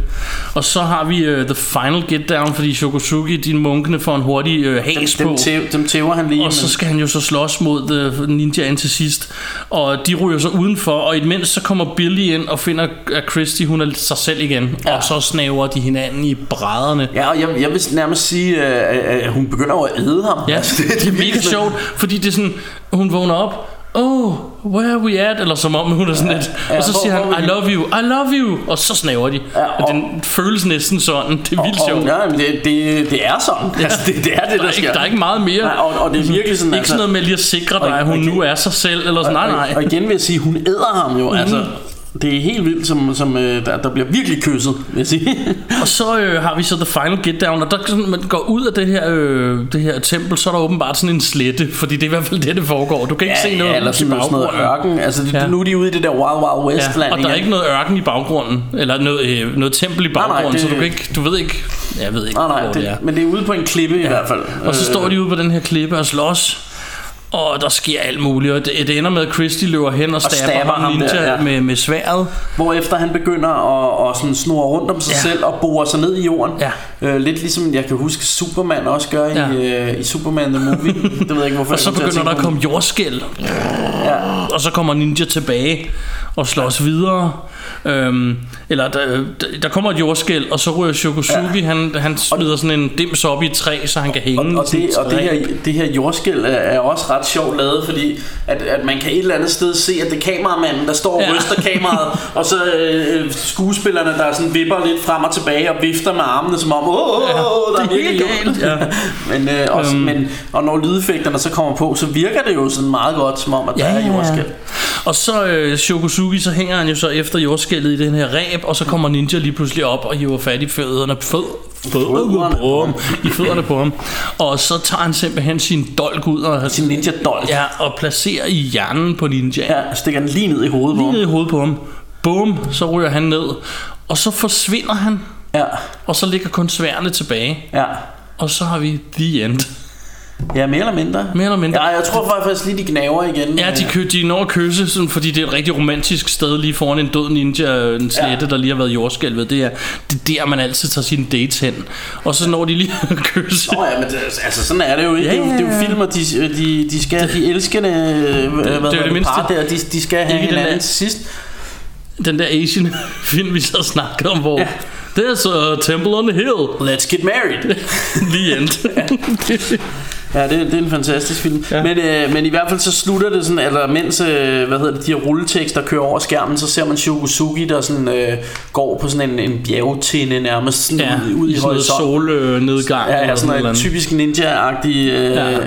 Og så har vi uh, The Final Get Down, fordi Shokosugi, de munkene får en hurtig uh, Dem, has dem, på. tæv, dem tæver han lige. Og så men- skal han jo så slås mod the ninjaen til sidst. Og de ryger så udenfor, og imens så kommer Billy ind og finder, at Christy hun er sig selv igen. Ja. Og så snæver de hinanden i brædderne. Ja, og jeg, jeg vil nærmest sige, øh, at at hun begynder jo at æde ham. Ja, Altså, det, det er mega sjovt, fordi det er sådan, hun vågner op, oh, where are we at? Eller som om hun er sådan lidt, ja, og så hvor- siger er han, I love you, I love you, og så snaver de. Ja, og og- den føles næsten sådan, det er vildt Og, sjovt. ja, men det, det, det er sådan. Ja. Altså, det, det er det, Der der, er, ikke, sker. der er ikke meget mere. Nej, og, og det er virkelig sådan... Ikke sådan noget med lige at sikre dig, og- at hun og- nu er sig selv, eller sådan, nej, Og, og nej. igen vil jeg sige, hun æder ham jo. Mm. Altså, det er helt vildt, som, som øh, der, der bliver virkelig kysset, vil jeg sige. Og så øh, har vi så The Final Get Down, og der sådan, man går ud af det her, øh, det her tempel, så er der åbenbart sådan en slette, fordi det er i hvert fald det, det foregår. Du kan ikke se noget eller i sådan noget, sådan noget baggrunden. ørken. Altså, det, Ja. ja. nu er de ude i det der Wild Wild West Ja, land og der er ikke noget ørken i baggrunden Eller noget, øh, noget tempel i nej, baggrunden det- Så du kan ikke, du ved ikke Jeg ved ikke Nej, nej, hvor det, det, er men det er ude på en klippe ja. i hvert fald. Og så Øh, står de ude på den her klippe og slås og der sker alt muligt Og det, det ender med at Christy løber hen og stabber, stabber ham ninja der, ja. med, med sværet Hvorefter han begynder at, at sådan snurre rundt om sig Ja. selv og borer sig ned i jorden. Ja. Øh, lidt ligesom jeg kan huske Superman også gør Ja. i, øh, i Superman the Movie. det ved jeg ikke hvorfor. Og så begynder der at komme jordskæl Ja. Og så kommer ninja tilbage Og slås videre øhm, Eller der, der kommer et jordskæl Og så ryger Shokosugi ja. han, han smider sådan en dims op i et træ Så han kan hænge Og, og, det, et og det, her, det her jordskæl er, er også ret sjovt lavet, fordi at, at man kan et eller andet sted se, at det er kameramanden, der står og Ja. ja. ryster kameraet, og så øh, skuespillerne, der sådan vipper lidt frem og tilbage og vifter med armene, som om, åh, åh, åh, der er det er virkelig galt, ja. men, øh, også, Øhm. men, og når lydeffekterne så kommer på, så virker det jo sådan meget godt, som om, at der er jordskæl. Og så øh, Shokosugi, så hænger han jo så efter jordskældet i den her ræb, og så kommer Ninja lige pludselig op og hiver fat i fødderne, fød, fødderne på ham, i fødderne på ham. Og så tager han simpelthen sin dolk ud og, Sin ninja dolk. ja, og placerer i hjernen på Ninja. Ja, stikker den lige ned i hovedet på Lige ham. ned i hovedet på ham. Bum, så ryger han ned. Og så forsvinder han, Ja, og så ligger kun sværene tilbage. ja. Og så har vi The End. Ja, mere eller mindre. Mere eller mindre. Ja, jeg tror faktisk lige, de gnaver igen. Ja, de, kø, de når at kysse, sådan, fordi det er et rigtig romantisk sted lige foran en død ninja, en slette, ja. Der lige har været jordskælvet. Det er, det er der, man altid tager sine dates hen. Og så når de lige at kysse. Nå ja, men det, altså sådan er det jo ikke. Ja, Ja, det, er jo, det er jo filmer, de, de, de skal, de elskende øh, hvad det hedder det mindste. par der, de, de skal have hinanden der- sidst. Den der Asian film, vi så snakkede om, hvor ja. There's a temple on the hill. Let's get married. The end. Ja, det, det er en fantastisk film. Ja. Men, øh, men i hvert fald så slutter det sådan, eller mens øh, hvad hedder det, de her rulletekster kører over skærmen, så ser man Shokosugi, der sådan, øh, går på sådan en, en bjergtinde nærmest sådan ja, ud, ud i, i sådan horisonten. solnedgang. Ja, ja, eller sådan noget typisk ninja-agtig øh, Ja.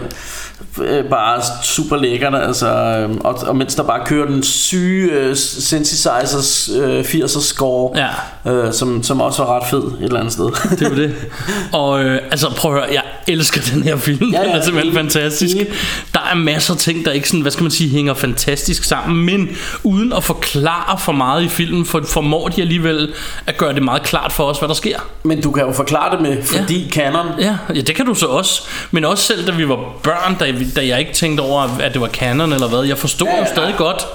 øh, bare super lækkert altså, øh, og, og mens der bare kører den syge øh, synthesizers øh, 80'er score Ja. øh, som, som også var ret fed et eller andet sted Det er jo det. Og øh, altså prøv at høre, jeg elsker den her film. Ja, ja, den er simpelthen enig. fantastisk. Enig. Der er masser af ting, der ikke sådan, hvad skal man sige, hænger fantastisk sammen, men uden at forklare for meget i filmen, for, formår de alligevel at gøre det meget klart for os, hvad der sker. men du kan jo forklare det med fordi ja. canon Ja, ja, det kan du så også. Men også selv da vi var børn, da, da jeg ikke tænkte over, at det var canon eller hvad. Jeg forstod Ja, ja, ja. jo stadig godt.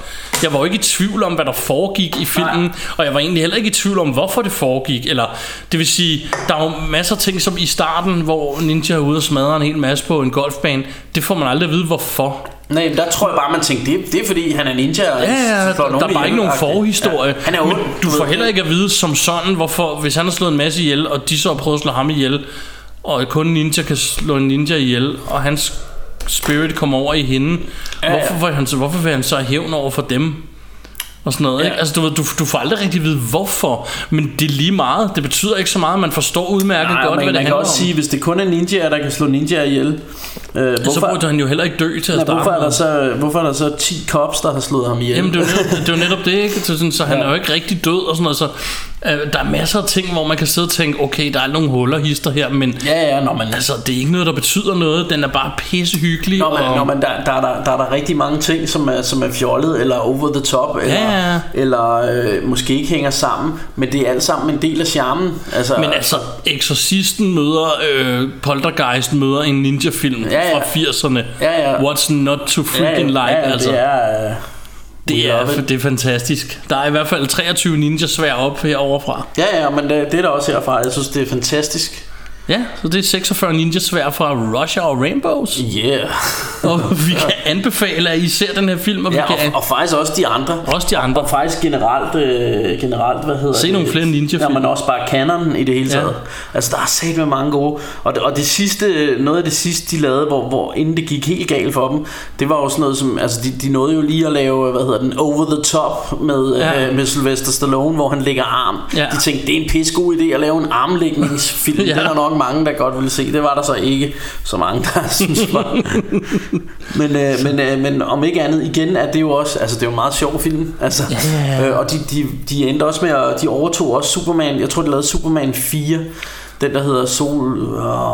Jeg var jo ikke i tvivl om, hvad der foregik i filmen. Nej. Og jeg var egentlig heller ikke i tvivl om, hvorfor det foregik. Eller, det vil sige, der er jo masser af ting, som i starten, hvor Ninja ude og smadrer en hel masse på en golfbane. Det får man aldrig at vide, hvorfor. Nej, men der tror jeg bare, man tænkte, det, det er fordi, han er ninja. og Ja, ja, der, nogen der er bare ikke nogen forhistorie. Ja, han er Men ond. du får heller ikke at vide som sådan, hvorfor, hvis han har slået en masse ihjel, og de så har prøvet at slå ham ihjel, og kun ninja kan slå en ninja ihjel, og hans spirit kommer over i hende, Ja, ja. hvorfor, vil han så, hvorfor vil han så hævn over for dem? Og sådan noget, Ja. ikke? Altså, du, ved, du, du får aldrig rigtig at vide, hvorfor. Men det er lige meget. Det betyder ikke så meget. Man forstår udmærket Nej, godt, men hvad det man kan handler også om. sige, hvis det kun er ninjaer, der kan slå ninjaer ihjel, øh, så hvorfor, burde han jo heller ikke dø til at nej, starte hvorfor, er der så, hvorfor er der så 10 cops, der har slået ham ihjel? Jamen, det er, jo netop, det er jo netop det, ikke? Så, sådan, så han Ja. er jo ikke rigtig død og sådan noget. Så, øh, der er masser af ting, hvor man kan sidde og tænke, okay, der er nogle huller hister her, men Ja, ja, når man, altså, det er ikke noget, der betyder noget. Den er bare pissehyggelig. Når man, og, når man, der, der, er der, der er der rigtig mange ting, som er, som er fjollet, eller over the top, eller, Ja, ja. Eller øh, måske ikke hænger sammen, men det er alt sammen en del af charmen. Altså, men altså, Exorcisten møder øh, Poltergeist møder en ninja-film Ja, ja. fra 80'erne. Ja, ja. What's not to freaking like, ja, ja, altså. det er... Øh, Det er, det er fantastisk. Der er i hvert fald 23 ninja-svær op herovre fra. Ja, ja, men det, det er der også herfra. Jeg synes, det er fantastisk. Ja, så det er 46 ninja-svær fra Russia og Rainbows. Yeah. Og vi kan anbefale, at I ser den her film, og vi Ja, kan og, og faktisk også de andre. også de andre. Og faktisk generelt, øh, generelt hvad hedder Se det? nogle flere ninja-film. Ja, men også bare canon i det hele Ja. taget. Altså, der er sat med mange gode. Og det, og det sidste, noget af det sidste, de lavede, hvor, hvor inden det gik helt galt for dem, det var jo sådan noget som, altså de, de nåede jo lige at lave, hvad hedder den, Over the Top med, Ja. øh, med Sylvester Stallone, hvor han lægger arm. Ja. De tænkte, det er en pisse god idé at lave en armlægningsfilm. Ja. Den er nok mange, der godt ville se. Det var der så ikke så mange, der synes var. men, øh, men, øh, men om ikke andet, igen er det jo også, altså det er jo en meget sjov film. Altså, Ja, ja, ja. Øh, og de, de, de endte også med at, de overtog også Superman, jeg tror de lavede Superman 4, den der hedder Sol, øh,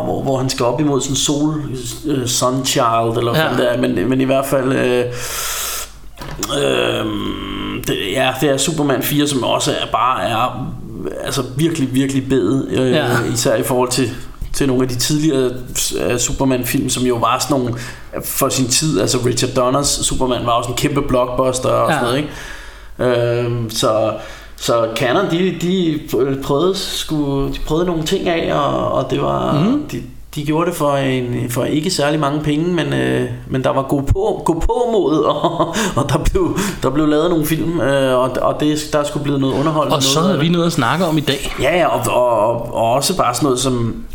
hvor, hvor han skal op imod sådan Sol, øh, Sun Child, eller hvad Ja. ja. det er, men, men i hvert fald... Øh, Øh, det, ja, det er Superman 4, som også er bare er altså virkelig, virkelig bedet, øh, Ja. især i forhold til, til nogle af de tidligere øh, Superman-film, som jo var sådan nogle for sin tid, altså Richard Donners Superman var også en kæmpe blockbuster og Ja. sådan noget, ikke? Øh, så så Canon, de, de prøvede, skulle, de prøvede nogle ting af, og, og det var, mm. de, de gjorde det for, en, for ikke særlig mange penge, men, øh, men der var god på, god på mod, og, og der, blev, der blev lavet nogle film, øh, og, og det, der skulle blive noget underholdende. Og så noget havde af vi noget at snakke om i dag. Ja, ja, og, og, og, og også bare sådan noget som...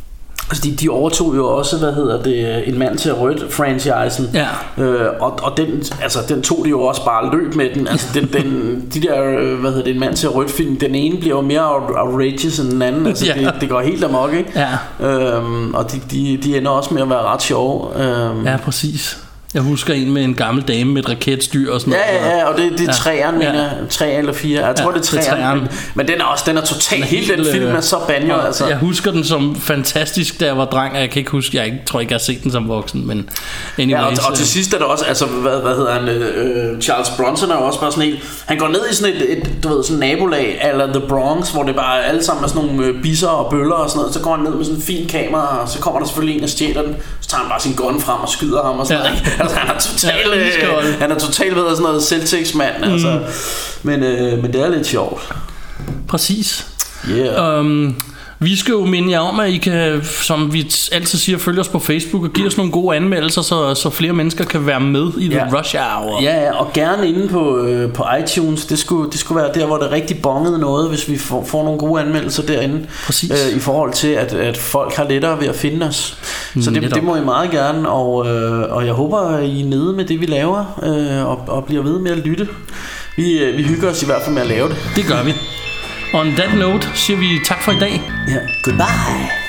Altså de, de overtog jo også, hvad hedder det, En mand til rødt franchisen. Ja. Øh, og, og den, altså, den tog de jo også bare løb med den. Altså den, den, de der, øh, hvad hedder det, En mand til rødt film, den ene bliver jo mere out- outrageous end den anden. Altså Ja. det, det går helt amok, ikke? Ja. Øhm, og de, de, de ender også med at være ret sjove. Øhm, Ja, præcis. Jeg husker en med en gammel dame med et raketstyr og sådan Ja, noget. ja, ja, og det, det er Ja. træeren, Ja. mener. Tre eller fire. Jeg tror, Ja, det er er træeren. Men, men den er også, den er totalt, Den hele den film øh, er så banjo, altså. Jeg husker den som fantastisk, da jeg var dreng, og jeg kan ikke huske, jeg ikke, tror ikke, jeg har set den som voksen, men anyways. Ja, og, og øh, til sidst er der også, altså, hvad, hvad hedder han, øh, Charles Bronson er jo også bare sådan helt, han går ned i sådan et, et du ved, sådan nabolag, eller The Bronx, hvor det bare alle sammen er sådan nogle øh, bisser og bøller og sådan noget, så går han ned med sådan en fin kamera, og så kommer der selvfølgelig en og stjæler den, så tager han bare sin gun frem og skyder ham og sådan Ja. noget, altså, han er totalt, Ja, øh, han er totalt ved sådan noget selvtægtsmand, mm. altså, men, øh, men det er lidt sjovt. Præcis. Yeah. Um, vi skal jo minde jer om, at I kan, som vi altid siger, følge os på Facebook og give os nogle gode anmeldelser, så, så flere mennesker kan være med i The Ja. Rush Hour. Ja, ja, og gerne inde på, øh, på iTunes. Det skulle, det skulle være der, hvor det rigtig bongede noget, hvis vi får, får nogle gode anmeldelser derinde. Præcis. Øh, I forhold til, at, at folk har lettere ved at finde os. Så det, Netop. det må I meget gerne, og, øh, og jeg håber, at I er nede med det, vi laver, øh, og, og bliver ved med at lytte. Vi, øh, vi hygger os i hvert fald med at lave det. Det gør vi. On that note siger vi tak for i dag. Ja. Goodbye.